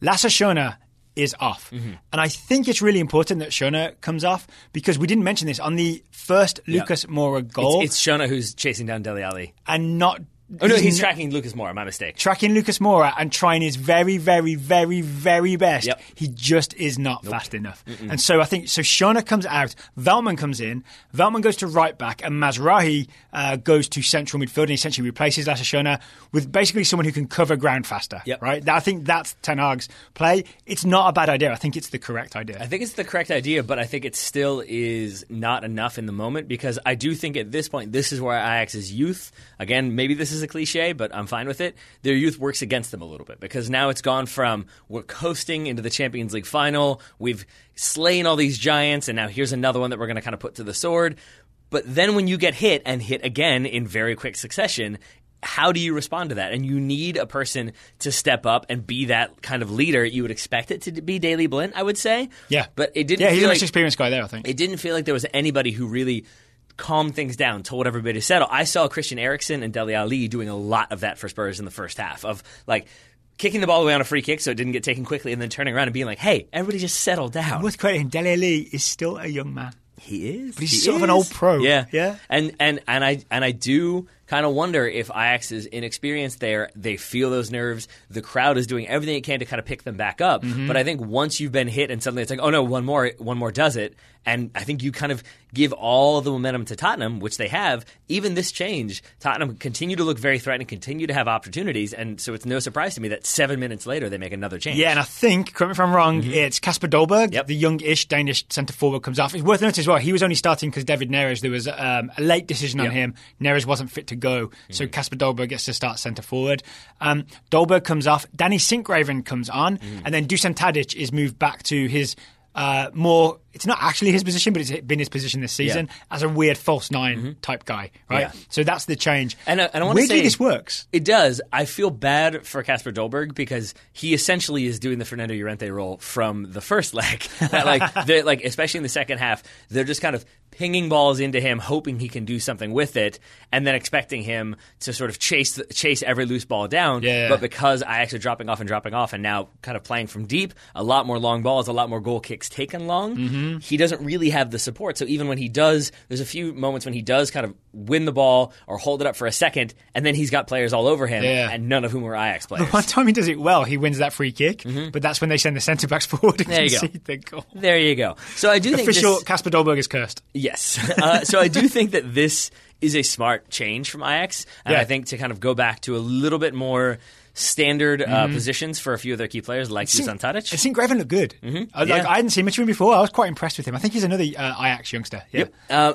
Lasse Schöne is off. Mm-hmm. And I think it's really important that Schöne comes off because we didn't mention this on the first Lucas Moura goal It's, it's Schöne who's chasing down Dele Ali. and not. Oh no, he's tracking Lucas Moura. My mistake. tracking Lucas Moura and trying his very, very, very, very best. Yep. He just is not fast enough. And so I think so. Schöne comes out, Veltman comes in, Veltman goes to right back, and Mazraoui uh, goes to central midfield and essentially replaces Lasse Schöne with basically someone who can cover ground faster. Yep. Right. I think that's Ten Hag's play. It's not a bad idea. I think it's the correct idea. I think it's the correct idea, but I think it still is not enough in the moment because I do think at this point, this is where Ajax's youth, again, maybe this is a cliche, but I'm fine with it. Their youth works against them a little bit because now it's gone from we're coasting into the Champions League final, we've slain all these giants, and now here's another one that we're going to kind of put to the sword. But then when you get hit and hit again in very quick succession, how do you respond to that? And you need a person to step up and be that kind of leader. You would expect it to be Daley Blind, I would say. Yeah. But it didn't Yeah, he's feel a like, experienced guy there, I think. it didn't feel like there was anybody who really calmed things down, told everybody to settle. I saw Christian Eriksen and Dele Ali doing a lot of that for Spurs in the first half of like kicking the ball away on a free kick so it didn't get taken quickly and then turning around and being like, hey, everybody just settle down. Worth crediting, Dele Ali is still a young man. He is. But he's sort of an old pro. Yeah. Yeah. And and and I and I do kind of wonder if Ajax is inexperienced there. They feel those nerves. The crowd is doing everything it can to kind of pick them back up. Mm-hmm. But I think once you've been hit and suddenly it's like, oh no, one more, one more does it. And I think you kind of give all the momentum to Tottenham, which they have. Even this change, Tottenham continue to look very threatening, continue to have opportunities, and so it's no surprise to me that seven minutes later they make another change. Yeah, and I think, correct me if I'm wrong, it's Kasper Dolberg, Mm-hmm. Yep. the young-ish Danish centre forward, comes off. It's worth noting as well. He was only starting because David Neres. There was um, a late decision on Yep. him. Neres wasn't fit to go, Mm-hmm. so Kasper Dolberg gets to start centre forward. Um, Dolberg comes off. Danny Sinkgraven comes on, Mm. and then Dusan Tadic is moved back to his. Uh, more, it's not actually his position, but it's been his position this season as a weird false 9 type guy, right? Mm-hmm. Yeah. So that's the change. And I- and I wanna say- this works. It does. I feel bad for Kasper Dolberg because he essentially is doing the Fernando Llorente role from the first leg. That, like, they're, like especially in the second half, they're just kind of pinging balls into him, hoping he can do something with it, and then expecting him to sort of chase the, chase every loose ball down. Yeah. But because Ajax are dropping off and dropping off, and now kind of playing from deep, a lot more long balls, a lot more goal kicks taken long. Mm-hmm. He doesn't really have the support. So even when he does, there's a few moments when he does kind of win the ball or hold it up for a second, and then he's got players all over him, Yeah. and none of whom are Ajax players. One time he does it well, he wins that free kick, but that's when they send the centre backs forward and Mm-hmm. There you go. the goal. There you go. So I do think Official this, Kasper Dolberg is cursed. Yes. Uh, so I do think that this is a smart change from Ajax, and Yeah. I think to kind of go back to a little bit more standard uh, Mm-hmm. positions for a few of their key players like Dusan Tadic. I think Graven looked good. I, like, Mm-hmm. Yeah. I hadn't seen much of him before. I was quite impressed with him. I think he's another uh, Ajax youngster. Yeah. Uh,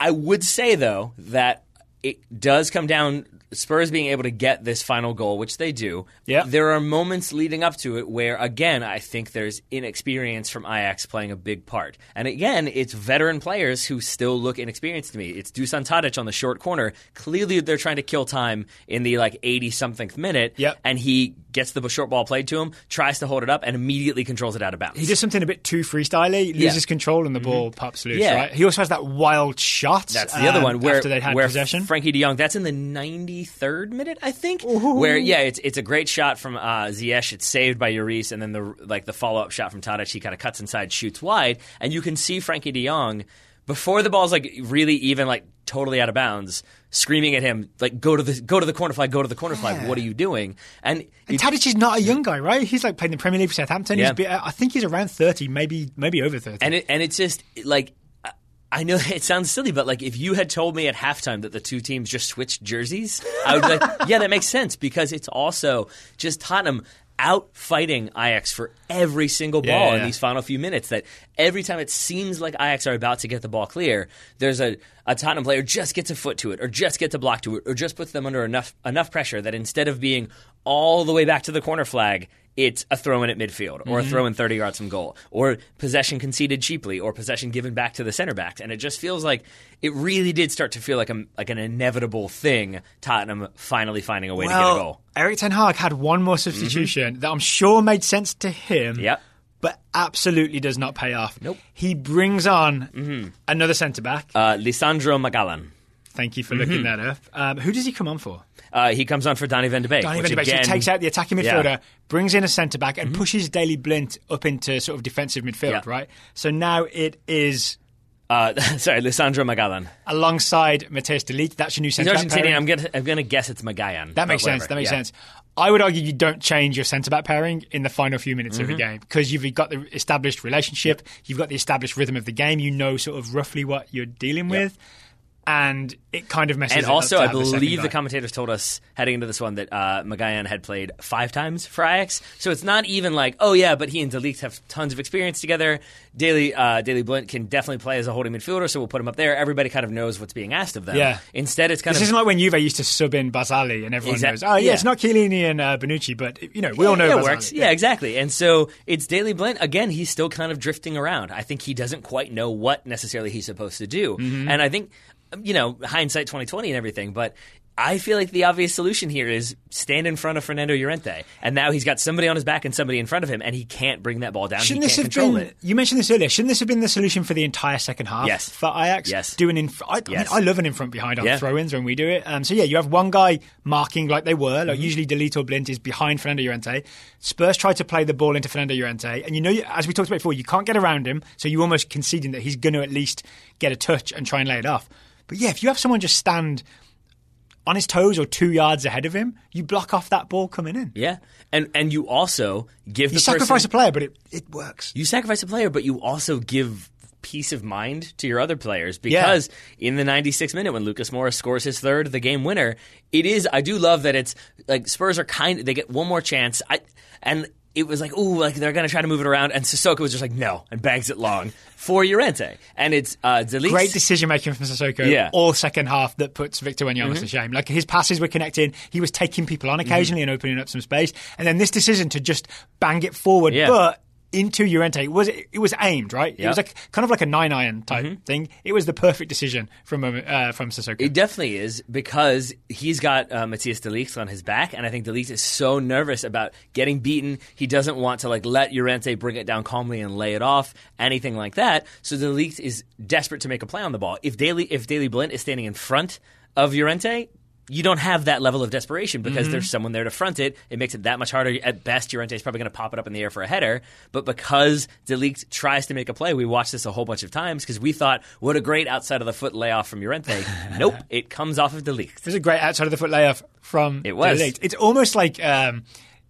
I would say though that it does come down Spurs being able to get this final goal, which they do. Yeah. There are moments leading up to it where again I think there's inexperience from Ajax playing a big part. And again, it's veteran players who still look inexperienced to me. It's Dusan Tadic on the short corner. Clearly they're trying to kill time in the like 80 something minute Yep. and he gets the short ball played to him, tries to hold it up and immediately controls it out of bounds. He does something a bit too freestyly, loses Yeah. Mm-hmm. control, and the ball pops loose. Yeah. Right. He also has that wild shot. That's the other um, one where after they had where possession. Frenkie De Jong. That's in the 93rd minute, I think. Where yeah, it's it's a great shot from uh, Ziyech. It's saved by Lloris, and then the like the follow up shot from Tadic. He kind of cuts inside, shoots wide, and you can see Frenkie De Jong before the ball's like really even like totally out of bounds, screaming at him like go to the go to the corner flag, go to the corner flag. What are you doing? And and Tadic is not a young guy, right? He's like playing the Premier League for Southampton. Yeah. He's I think he's around thirty, maybe maybe over thirty. And it and it's just like I- I know it sounds silly, but like if you had told me at halftime that the two teams just switched jerseys, I would be like, yeah, that makes sense because it's also just Tottenham out fighting Ajax for every single ball Yeah, in yeah. these final few minutes. That every time it seems like Ajax are about to get the ball clear, there's a, a Tottenham player just gets a foot to it, or just gets a block to it, or just puts them under enough enough pressure that instead of being all the way back to the corner flag, it's a throw in at midfield, or a mm-hmm. throw in 30 yards from goal, or possession conceded cheaply, or possession given back to the center backs. And it just feels like it really did start to feel like a, like an inevitable thing. Tottenham finally finding a way to get a well, goal. Erik Ten Hag had one more mm-hmm. substitution that I'm sure made sense to him. Yep. But absolutely does not pay off. Nope. He brings on mm-hmm. another centre back. Uh, Lisandro Magallán. Thank you for looking that up. Um, who does he come on for? Uh, he comes on for Donny van de Beek. Donny Van de Beek. So again, he takes out the attacking Yeah. Mm-hmm. midfielder, brings in a centre back, and pushes Daley Blind up into sort of defensive midfield. Yeah. Right. So now it is Uh, sorry, Lisandro Magallán. alongside Matthijs de Ligt. That's your new centre back. Pairing. I'm gonna I'm gonna guess it's Magallán. That makes sense. whatever. That makes Yeah. sense. I would argue you don't change your centre back pairing in the final few minutes Mm-hmm. of the game because you've got the established relationship, you've got the established rhythm of the game, you know sort of roughly what you're dealing with, and it kind of messes. And it up And also, I have the second believe the commentators told us heading into this one that uh, Magallán had played five times for Ajax. So it's not even like, oh yeah, but he and de Ligt have tons of experience together. Daley uh, Daley Blind can definitely play as a holding midfielder, so we'll put him up there. Everybody kind of knows what's being asked of them. Yeah. Instead, it's kind This of this isn't like when Juve used to sub in Barzagli and everyone Exact- knows, oh yeah, yeah. it's not Chiellini and uh, Bonucci, but you know we all know yeah, it Barzagli. works. Yeah. exactly. And so it's Daley Blind. Again, he's still kind of drifting around. I think he doesn't quite know what necessarily he's supposed to do. Mm-hmm. And I think you know, hindsight 2020 and everything, but I feel like the obvious solution here is stand in front of Fernando Llorente, and now he's got somebody on his back and somebody in front of him, and he can't bring that ball down. Shouldn't he this have control been? it. You mentioned this earlier. Shouldn't this have been the solution for the entire second half? Yes. For Ajax, Yes. doing in. I, I, mean, Yes. I love an in front behind on Yeah. throw-ins when we do it. Um, so yeah, you have one guy marking like they were. Mm-hmm. Like usually, de Ligt or Blind is behind Fernando Llorente. Spurs try to play the ball into Fernando Llorente, and you know, as we talked about before, you can't get around him. So you almost conceding that he's going to at least get a touch and try and lay it off. But yeah, if you have someone just stand on his toes or two yards ahead of him, you block off that ball coming in. Yeah, and and you also give You the sacrifice person, a player, but it, it works. you sacrifice a player, but you also give peace of mind to your other players because in the 96th minute when Lucas Moura scores his third, the game winner, it is. I do love that it's like Spurs are kind. They get one more chance. I and. It was like, ooh, like they're gonna try to move it around, and Sissoko was just like, no, and bangs it long for Llorente, and it's uh, Delis. great decision making from Sissoko Yeah. Mm-hmm. all second half that puts Victor Wanyama to shame. Like his passes were connecting, he was taking people on occasionally and opening up some space, and then this decision to just bang it forward, Yeah. but into Llorente was it it was aimed right. It Mm-hmm. was like kind of like a nine iron type thing. It was the perfect decision from uh, from Sissoko. It definitely is because he's got uh, Matthijs de Ligt on his back, and I think de Ligt is so nervous about getting beaten. He doesn't want to like let Llorente bring it down calmly and lay it off, anything like that. So de Ligt is desperate to make a play on the ball. If Daley if Daley Blind is standing in front of Llorente. You don't have that level of desperation because there's someone there to front it. It makes it that much harder. At best, Llorente is probably going to pop it up in the air for a header. But because de Ligt tries to make a play, we watched this a whole bunch of times because we thought, what a great outside of the foot layoff from Llorente. nope, it comes off of de Ligt. It was a great outside of the foot layoff from It was. lead. It's almost like um,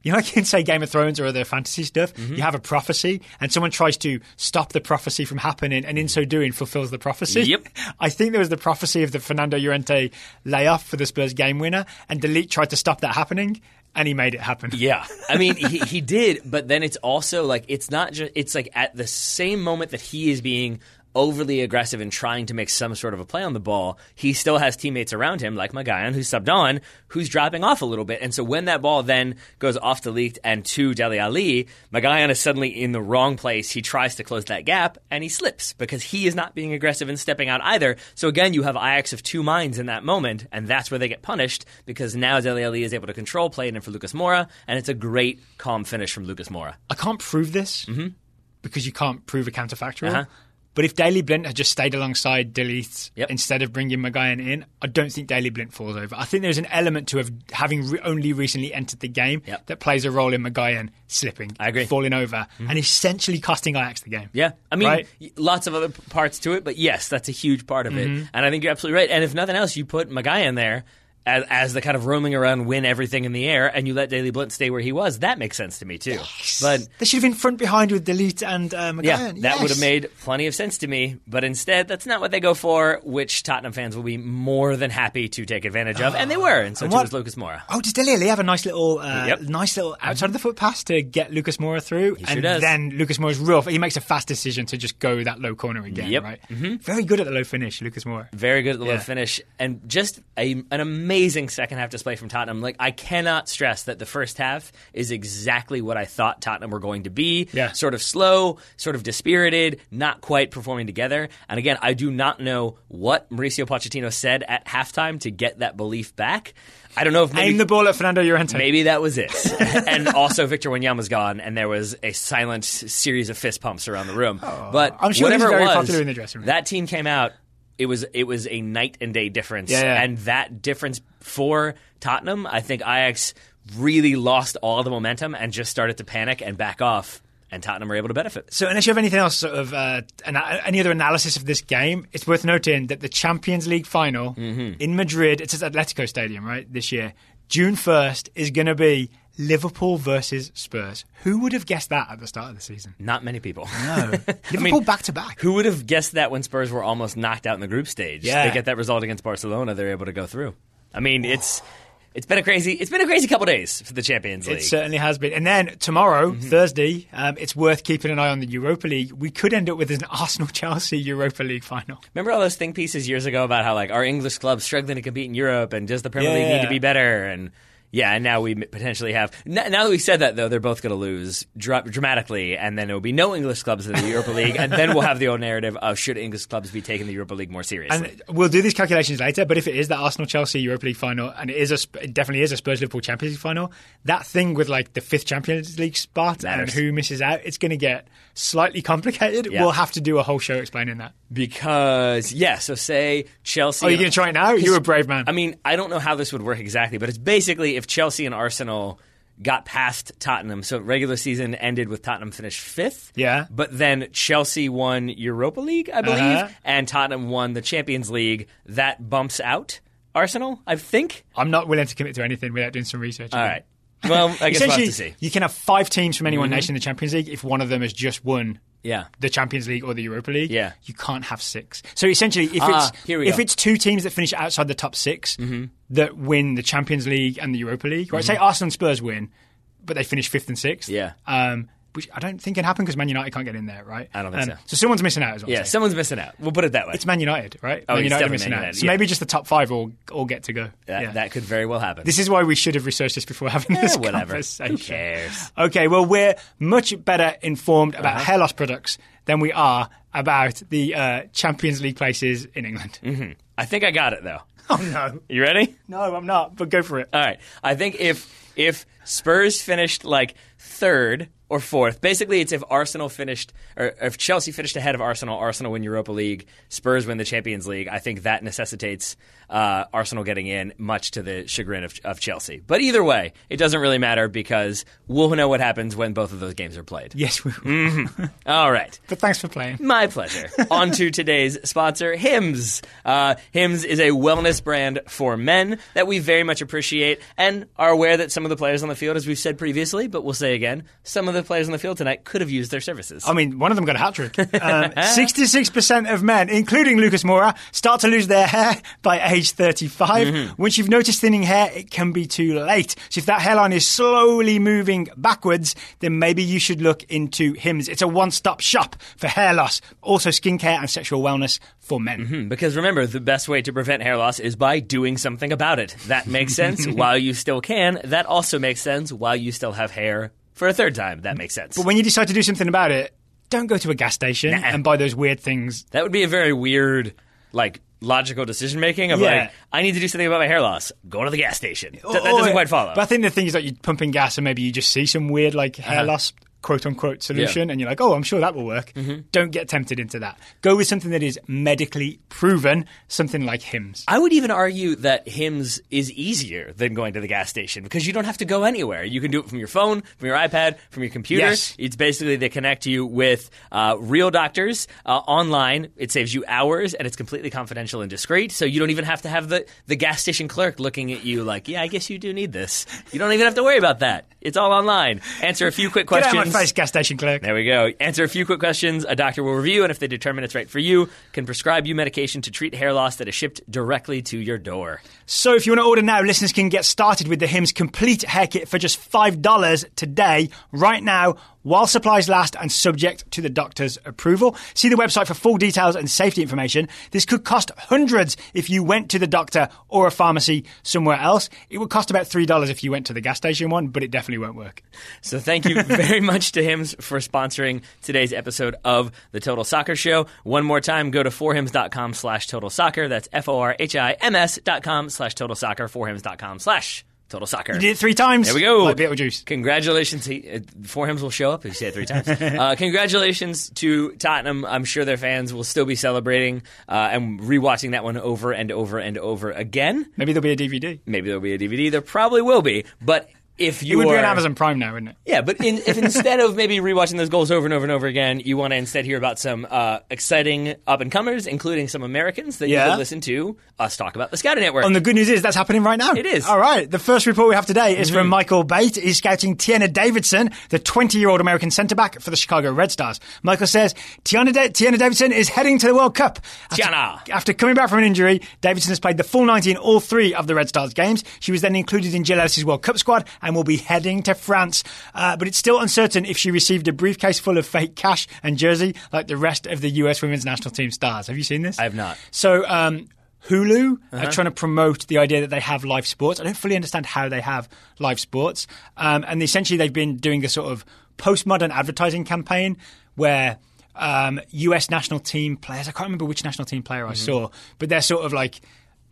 you know, like in say Game of Thrones or other fantasy stuff. Mm-hmm. You have a prophecy, and someone tries to stop the prophecy from happening, and in so doing, fulfills the prophecy. Yep. I think there was the prophecy of the Fernando Llorente layoff for the Spurs game winner, and de Ligt tried to stop that happening, and he made it happen. Yeah, I mean he, he did, but then it's also like it's not just it's like at the same moment that he is being overly aggressive and trying to make some sort of a play on the ball, he still has teammates around him like Magallán who's subbed on, who's dropping off a little bit, and so when that ball then goes off de Ligt and to Dele Ali, Magallán is suddenly in the wrong place. He tries to close that gap and he slips because he is not being aggressive and stepping out either. So again, you have Ajax of two minds in that moment, and that's where they get punished because now Dele Ali is able to control play it in for Lucas Moura, and it's a great calm finish from Lucas Moura. I can't prove this because you can't prove a counterfactual. Mm-hmm. Uh-huh. But if Daley Blind had just stayed alongside de Ligt Yep. instead of bringing Magallán in, I don't think Daley Blind falls over. I think there's an element to have having re- only recently entered the game Yep. that plays a role in Magallán slipping, I agree. Mm-hmm. falling over, and essentially costing Ajax the game. Yeah, I mean, Right? lots of other parts to it, but yes, that's a huge part of it, and I think you're absolutely right. And if nothing else, you put Magallán there as, as the kind of roaming around, win everything in the air, and you let Daley Blind stay where he was. That makes sense to me too. But They should have been front behind with de Ligt and uh, yeah, that Yes. would have made plenty of sense to me. But instead, that's not what they go for, which Tottenham fans will be more than happy to take advantage of, and they were, and so And too what- was Lucas Moura. Oh, does Dele Alli have a nice little, uh, Yep. nice little outside of the foot pass to get Lucas Moura through? sure and then Lucas Moura's real. He makes a fast decision to just go that low corner again. Yep. Right. Very good at the low finish, Lucas Moura. Very good at the low finish, and just a, an amazing second half display from Tottenham. Like I cannot stress that the first half is exactly what I thought Tottenham were going to be. Yeah. Sort of slow, sort of dispirited, not quite performing together. And again, I do not know what Mauricio Pochettino said at halftime to get that belief back. I don't know if maybe Aim the ball at Fernando Llorente. Maybe that was it. and also, Victor Wanyama's gone, and there was a silent series of fist pumps around the room. Oh. but I'm sure whatever very it was, popular in the dressing room. That team came out. It was it was a night and day difference, Yeah, yeah. and that difference for Tottenham, I think Ajax really lost all the momentum and just started to panic and back off, and Tottenham were able to benefit. So, unless you have anything else, sort of uh, any other analysis of this game, it's worth noting that the Champions League final Mm-hmm. in Madrid, it's at Atletico Stadium, right? This year, June first, is going to be Liverpool versus Spurs. Who would have guessed that at the start of the season? Not many people. No, Liverpool back to back. Who would have guessed that when Spurs were almost knocked out in the group stage? Yeah. They get that result against Barcelona, they're able to go through. I mean, it's it's been a crazy it's been a crazy couple days for the Champions League. It certainly has been. And then tomorrow, Mm-hmm. Thursday, um, it's worth keeping an eye on the Europa League. We could end up with an Arsenal Chelsea Europa League final. Remember all those think pieces years ago about how like our English clubs struggling to compete in Europe and does the Premier League Yeah. need to be better and Yeah, and now we potentially have. Now that we said that, though, they're both going to lose dra- dramatically, and then there will be no English clubs in the Europa League, and then we'll have the old narrative of should English clubs be taking the Europa League more seriously. And we'll do these calculations later, but if it is that Arsenal Chelsea Europa League final, and it is a, it definitely is a Spurs Liverpool Champions League final, that thing with like the fifth Champions League spot Matters. and who misses out, it's going to get slightly complicated. Yeah. We'll have to do a whole show explaining that. because yeah, so say Chelsea. Oh, you're going to try it now? You're a brave man. I mean, I don't know how this would work exactly, but it's basically if Chelsea and Arsenal got past Tottenham, so regular season ended with Tottenham finished fifth. Yeah. But then Chelsea won Europa League, I believe, Uh-huh. and Tottenham won the Champions League. That bumps out Arsenal, I think. I'm not willing to commit to anything without doing some research. All right. Well, I guess we'll have to see. Mm-hmm. you can have five teams from any one nation in the Champions League if one of them has just won Yeah. the Champions League or the Europa League. Yeah. You can't have six. So essentially, if Ah, it's if. Mm-hmm. it's two teams that finish outside the top 6 that win the Champions League and the Europa League, right? Say Arsenal and Spurs win, but they finish fifth and sixth. Yeah. Um, which I don't think can happen because Man United can't get in there, right? I don't think Um, so. So someone's missing out as well. Yeah, someone's missing out. We'll put it that way. it's Man United, right? Oh, Man United missing Man out. So yeah. maybe just the top five all all get to go. that, yeah. that could very well happen. This is why we should have researched this before having this Eh, whatever. conversation. Who cares? Okay, well, we're much better informed about Uh-huh. hair loss products than we are about the uh, Champions League places in England. Mm-hmm. I think I got it, though. Oh no, You ready? no, I'm not. But go for it. All right. I think if if Spurs finished like third or fourth, basically it's if Arsenal finished or if Chelsea finished ahead of Arsenal, Arsenal win Europa League, Spurs win the Champions League. I think that necessitates uh, Arsenal getting in, much to the chagrin of, of Chelsea. But either way, it doesn't really matter because we'll know what happens when both of those games are played. Yes, we will. Mm-hmm. All right. But thanks for playing. My pleasure. On to today's sponsor, Hims. Uh, Hims is a wellness brand for men that we very much appreciate and are aware that some of the players on the field, as we've said previously, but we'll say again, some of the players on the field tonight could have used their services. I mean, one of them got a hat trick. Um, 66% of men, including Lucas Moura, start to lose their hair by age 35. Once you've noticed thinning hair, it can be too late. So if that hairline is slowly moving backwards, then maybe you should look into Hims. It's a one-stop shop for hair loss, also skincare and sexual wellness for men. because remember, the best way to prevent hair loss is by doing something about it. That makes sense while you still can. That also makes sense while you still have hair for a third time. That makes sense. But when you decide to do something about it, don't go to a gas station Nah. and buy those weird things. That would be a very weird, like, logical decision making of Yeah. like, I need to do something about my hair loss. Go to the gas station. Th- that doesn't quite follow. But I think the thing is that you're pumping gas and maybe you just see some weird like hair Uh-huh. loss quote unquote solution and you're like, oh, I'm sure that will work. Don't get tempted into that. Go with something that is medically proven, something like Hims. I would even argue that Hims is easier than going to the gas station because you don't have to go anywhere. You can do it from your phone, from your iPad, from your computer. Yes. It's basically they connect you with uh, real doctors uh, online. It saves you hours and it's completely confidential and discreet. So you don't even have to have the, the gas station clerk looking at you like, yeah, I guess you do need this. You don't even have to worry about that. It's all online. Answer a few quick questions. Face, gas station clerk. There we go. Answer a few quick questions. A doctor will review, and if they determine it's right for you, can prescribe you medication to treat hair loss that is shipped directly to your door. So if you want to order now, listeners can get started with the Hims complete hair kit for just $5 today, right now, while supplies last and subject to the doctor's approval. See the website for full details and safety information. This could cost hundreds if you went to the doctor or a pharmacy somewhere else. It would cost about $3 if you went to the gas station one, but it definitely won't work. So thank you very much to Hims for sponsoring today's episode of the Total Soccer Show. One more time, go to forhims.com slash total soccer. That's F-O-R-H-I-M-S dot com slash total soccer, forhims.com slash total soccer. You did it three times. There we go. Like Beetlejuice. Congratulations. He, uh, four hymns will show up if you say it three times. uh, congratulations to Tottenham. I'm sure their fans will still be celebrating uh, and rewatching that one over and over and over again. Maybe there'll be a DVD. Maybe there'll be a DVD. There probably will be. But if It you would be on Amazon Prime now, wouldn't it? yeah, but in, if instead of maybe rewatching those goals over and over and over again, you want to instead hear about some uh, exciting up and comers, including some Americans, then you could listen to us talk about the Scouting Network. And the good news is that's happening right now. It is. Mm-hmm. All right. The first report we have today is from Michael Bate. He's scouting Tierna Davidson, the 20 year old American centre back for the Chicago Red Stars. Michael says Tierna, da- Tierna Davidson is heading to the World Cup. After, Tierna. After coming back from an injury, Davidson has played the full 90 in all three of the Red Stars games. She was then included in Jill Ellis's World Cup squad and will be heading to France. Uh, but it's still uncertain if she received a briefcase full of fake cash and jersey like the rest of the US women's national team stars. Have you seen this? I have not. So, um, Hulu are trying to promote the idea that they have live sports. I don't fully understand how they have live sports. Um, and essentially, they've been doing a sort of postmodern advertising campaign where um, US national team players, I can't remember which national team player I saw, but they're sort of like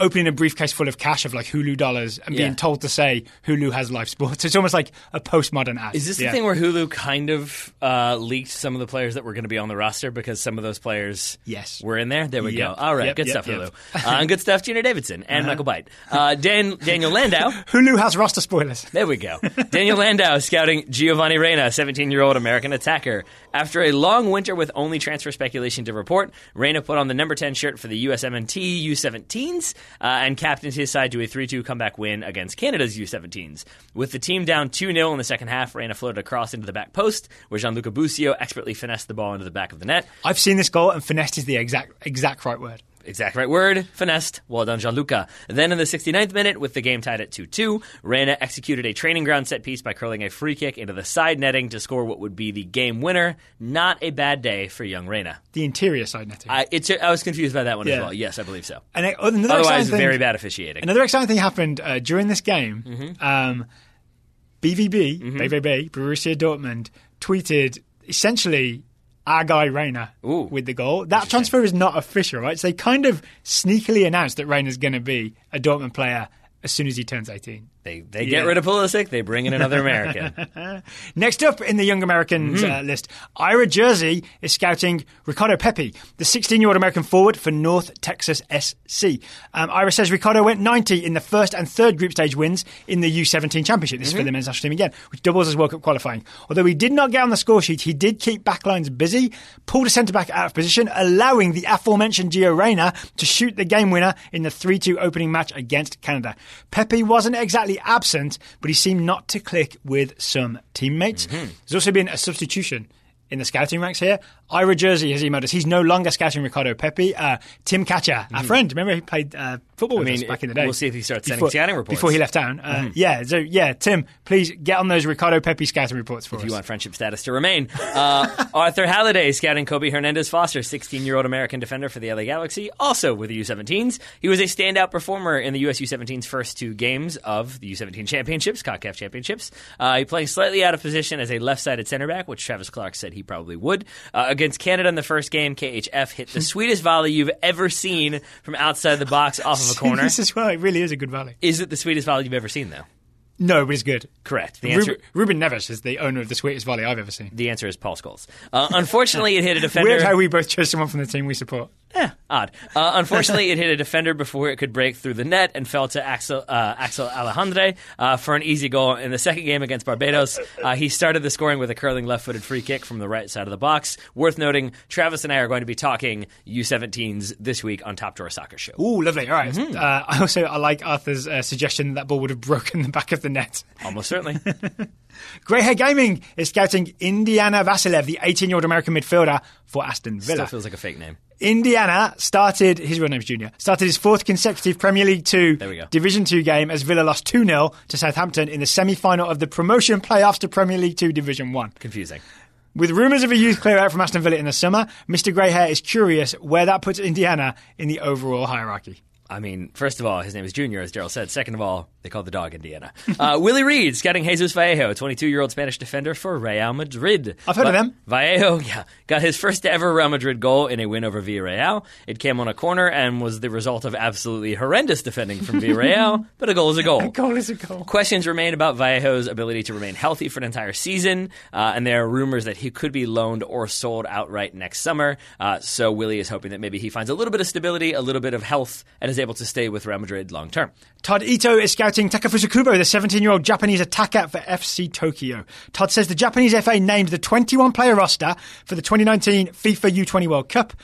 opening a briefcase full of cash of like Hulu dollars and Yeah. being told to say Hulu has live sports. It's almost like a postmodern ad. Is this Yeah. the thing where Hulu kind of uh, leaked some of the players that were going to be on the roster because some of those players Yes. were in there? There we Yep. go. All right, Yep, good yep, stuff. Hulu. Uh, and good stuff, Gina Davidson and Michael Byte. Uh, Dan, Daniel Landau. Hulu has roster spoilers. There we go. Daniel Landau scouting Giovanni Reyna, 17 year old American attacker. After a long winter with only transfer speculation to report, Reyna put on the number 10 shirt for the USMNT U17s uh, and captained his side to a 3 2 comeback win against Canada's U17s. With the team down 2 0 in the second half, Reyna floated a cross into the back post, where Gianluca Busio expertly finessed the ball into the back of the net. I've seen this goal, and finessed is the exact exact right word. Exact right word. Finessed. Well done, Gianluca. Then in the 69th minute, with the game tied at 2 2, Reyna executed a training ground set piece by curling a free kick into the side netting to score what would be the game winner. Not a bad day for young Reyna. The interior side netting. I, it's, I was confused by that one as well. Yes, I believe so. and another Otherwise, thing, very bad officiating. Another exciting thing happened uh, during this game. Mm-hmm. Um, BVB, BVB, Borussia Dortmund, tweeted essentially our guy Reyna Ooh. with the goal. That transfer is not official, right? So they kind of sneakily announced that Reyna's going to be a Dortmund player as soon as he turns 18. They, they Yeah. get rid of Pulisic, they bring in another American. Next up in the Young Americans Mm-hmm. uh, list, Ira Jersey is scouting Ricardo Pepe, the 16 year old American forward for North Texas SC. Um, Ira says Ricardo went 90 in the first and third group stage wins in the U17 Championship. This Mm-hmm. for the men's national team again, which doubles as World Cup qualifying. Although he did not get on the score sheet, he did keep backlines busy, pulled a centre back out of position, allowing the aforementioned Gio Reyna to shoot the game winner in the 3 2 opening match against Canada. Pepe wasn't exactly absent, but he seemed not to click with some teammates. Mm-hmm. There's also been a substitution in the scouting ranks here. Ira Jersey has emailed us. He's no longer scouting Ricardo Pepe. Uh, Tim Catcher, our friend, remember he played uh, football Mm-hmm. mean, back in the day. we'll see if he starts sending Before- scouting reports. before he left town. Uh, Yeah, so yeah, Tim, please get on those Ricardo Pepe scouting reports for if us. If you want friendship status to remain. Uh, Arthur Halliday scouting Kobe Hernandez Foster, 16 year old American defender for the LA Galaxy, also with the U17s. He was a standout performer in the US U17's first two games of the U17 championships, CONCACAF championships. Uh, he playing slightly out of position as a left sided center back, which Travis Clark said he probably would. Uh, against Canada in the first game, KHF hit the sweetest volley you've ever seen from outside the box off of a corner. this is well, it really is a good volley. Is it the sweetest volley you've ever seen, though? No, but it's good. Correct. The answer, Ruben, Ruben Neves is the owner of the sweetest volley I've ever seen. the answer is Paul Scholes. Uh, unfortunately, it hit a defender. Weird how we both chose someone from the team we support. Eh, odd. Uh, unfortunately, it hit a defender before it could break through the net and fell to Axel, uh, Axel Alejandre uh, for an easy goal in the second game against Barbados. Uh, he started the scoring with a curling left-footed free kick from the right side of the box. Worth noting, Travis and I are going to be talking U17s this week on Top Drawer Soccer Show. Ooh, lovely. All right. Mm-hmm. Uh, I also I like Arthur's uh, suggestion that, that ball would have broken the back of the net. Almost certainly. Grey Hair Gaming is scouting Indiana Vassilev, the 18 year old American midfielder for Aston Villa. Still feels like a fake name. Indiana started his real name name's Junior started his fourth consecutive Premier League Two There we go. Division Two game as Villa lost two 0 to Southampton in the semi final of the promotion playoffs to Premier League Two Division One. Confusing. With rumours of a youth clear out from Aston Villa in the summer, Mr. Greyhair is curious where that puts Indiana in the overall hierarchy. I mean, first of all, his name is Junior, as Daryl said. Second of all, they call the dog Indiana. Uh, Willie Reed, scouting Jesus Vallejo, 22-year-old Spanish defender for Real Madrid. I've heard of him. Vallejo, yeah, got his first ever Real Madrid goal in a win over Villarreal. It came on a corner and was the result of absolutely horrendous defending from Villarreal, but a goal is a goal. A Goal is a goal. Questions remain about Vallejo's ability to remain healthy for an entire season, uh, and there are rumors that he could be loaned or sold outright next summer. Uh, so Willie is hoping that maybe he finds a little bit of stability, a little bit of health, and is able to stay with Real Madrid long term. Todd Ito is scouting Takefusa Kubo, the 17 year old Japanese attacker for FC Tokyo. Todd says the Japanese FA named the 21 player roster for the 2019 FIFA U20 World Cup,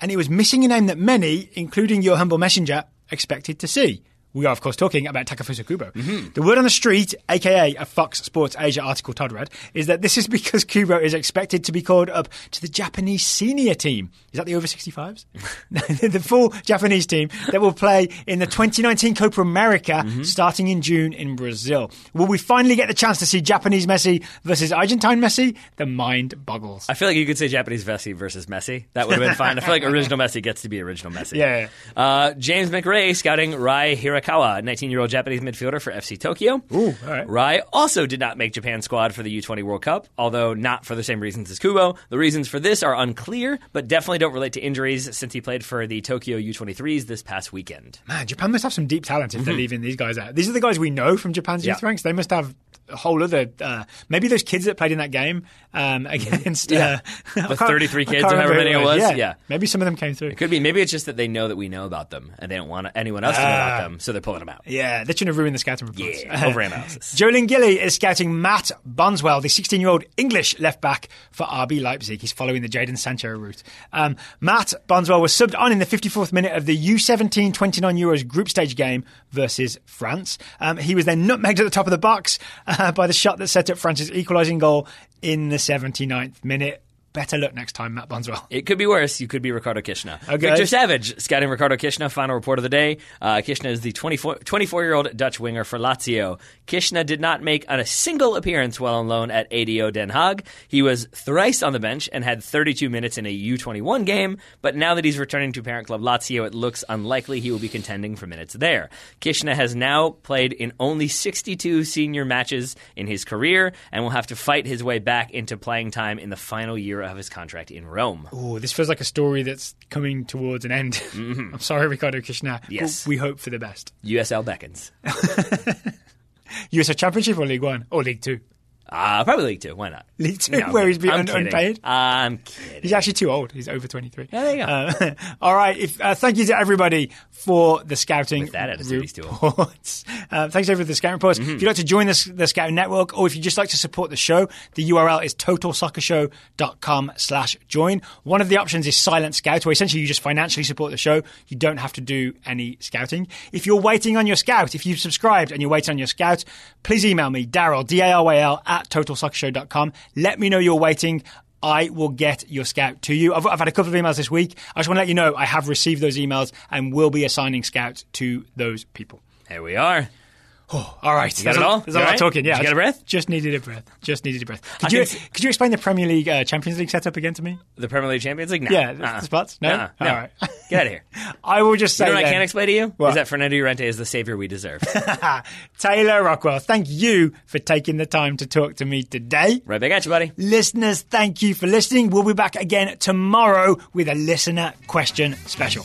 and it was missing a name that many, including your humble messenger, expected to see. We are, of course, talking about Takefusa Kubo. Mm-hmm. The word on the street, aka a Fox Sports Asia article Todd read, is that this is because Kubo is expected to be called up to the Japanese senior team. Is that the over 65s? the full Japanese team that will play in the 2019 Copa America Mm-hmm. starting in June in Brazil. Will we finally get the chance to see Japanese Messi versus Argentine Messi? The mind boggles. I feel like you could say Japanese Messi versus Messi. That would have been fine. I feel like original Messi gets to be original Messi. Yeah, Uh, James McRae scouting Rai Hirakawa, 19-year-old Japanese midfielder for FC Tokyo. Ooh, all right. Rai also did not make Japan's squad for the U20 World Cup, although not for the same reasons as Kubo. The reasons for this are unclear, but definitely don't relate to injuries since he played for the Tokyo U23s this past weekend. Man, Japan must have some deep talent if they're leaving these guys out. These are the guys we know from Japan's youth Mm-hmm. Yeah. ranks. They must have whole other. Uh, maybe those kids that played in that game um, against Yeah. uh, The 33 kids or however many it was. Yeah. Yeah. maybe some of them came through. It could be. Maybe it's just that they know that we know about them and they don't want anyone else to know Ah. about them, so they're pulling them out. Yeah, they're trying to ruin the scouting reports. Yeah, overanalysis. Jolin Gilly is scouting Matt Bondswell, the 16 year old English left back for RB Leipzig. He's following the Jadon Sancho route. Um, Matt Bondswell was subbed on in the 54th minute of the U17 29 Euros group stage game versus France. Um, he was then nutmegged at the top of the box uh, by the shot that set up France's equalising goal in the 79th minute. Better luck next time, Matt Bondswell. It could be worse. You could be Ricardo Kishna. Okay. Victor Savage scouting Ricardo Kishna. Final report of the day. Uh, Kishna is the 24 year old Dutch winger for Lazio. Kishna did not make a single appearance while on loan at ADO Den Haag. He was thrice on the bench and had 32 minutes in a U21 game. But now that he's returning to parent club Lazio, it looks unlikely he will be contending for minutes there. Kishna has now played in only 62 senior matches in his career and will have to fight his way back into playing time in the final year of his contract in Rome. Oh, this feels like a story that's coming towards an end. I'm sorry, Ricardo Kishna. Mm-hmm. Yes. We hope for the best. USL beckons. USL Championship or League One or League Two? Uh, probably League Two. Why not? League Two, No, where he's been un- unpaid. I'm kidding. He's actually too old. He's over 23. Yeah, there you go. Uh, all right. If, uh, thank you to everybody for the scouting With that attitude, he's too old. Mm-hmm. Uh, thanks over the scouting reports. If you'd like to join this, the scouting network or if you'd just like to support the show, the URL is totalsoccershow.com slash join. One of the options is Silent Scout, where essentially you just financially support the show. You don't have to do any scouting. If you're waiting on your scout, if you've subscribed and you're waiting on your scout, please email me, Daryl, D-A-R-Y-L, at totalsoccershow.com. Let me know you're waiting. I will get your scout to you. I've, I've had a couple of emails this week. I just want to let you know I have received those emails and will be assigning scouts to those people. There we are. All right. got There's it all? You a lot all right? talking. Yeah. Did you get a breath? Just needed a breath. Just needed a breath. I Could you, see- could you explain the Premier League uh, Champions League setup again to me? The Premier League Champions League? No. Yeah, the spots? No? Uh-uh. No. All right. Get out of here. I will just say You know what I can't explain to you? What? Is that Fernando Llorente is the savior we deserve. Taylor Rockwell, thank you for taking the time to talk to me today. right back at you, buddy. Listeners, thank you for listening. We'll be back again tomorrow with a listener question special.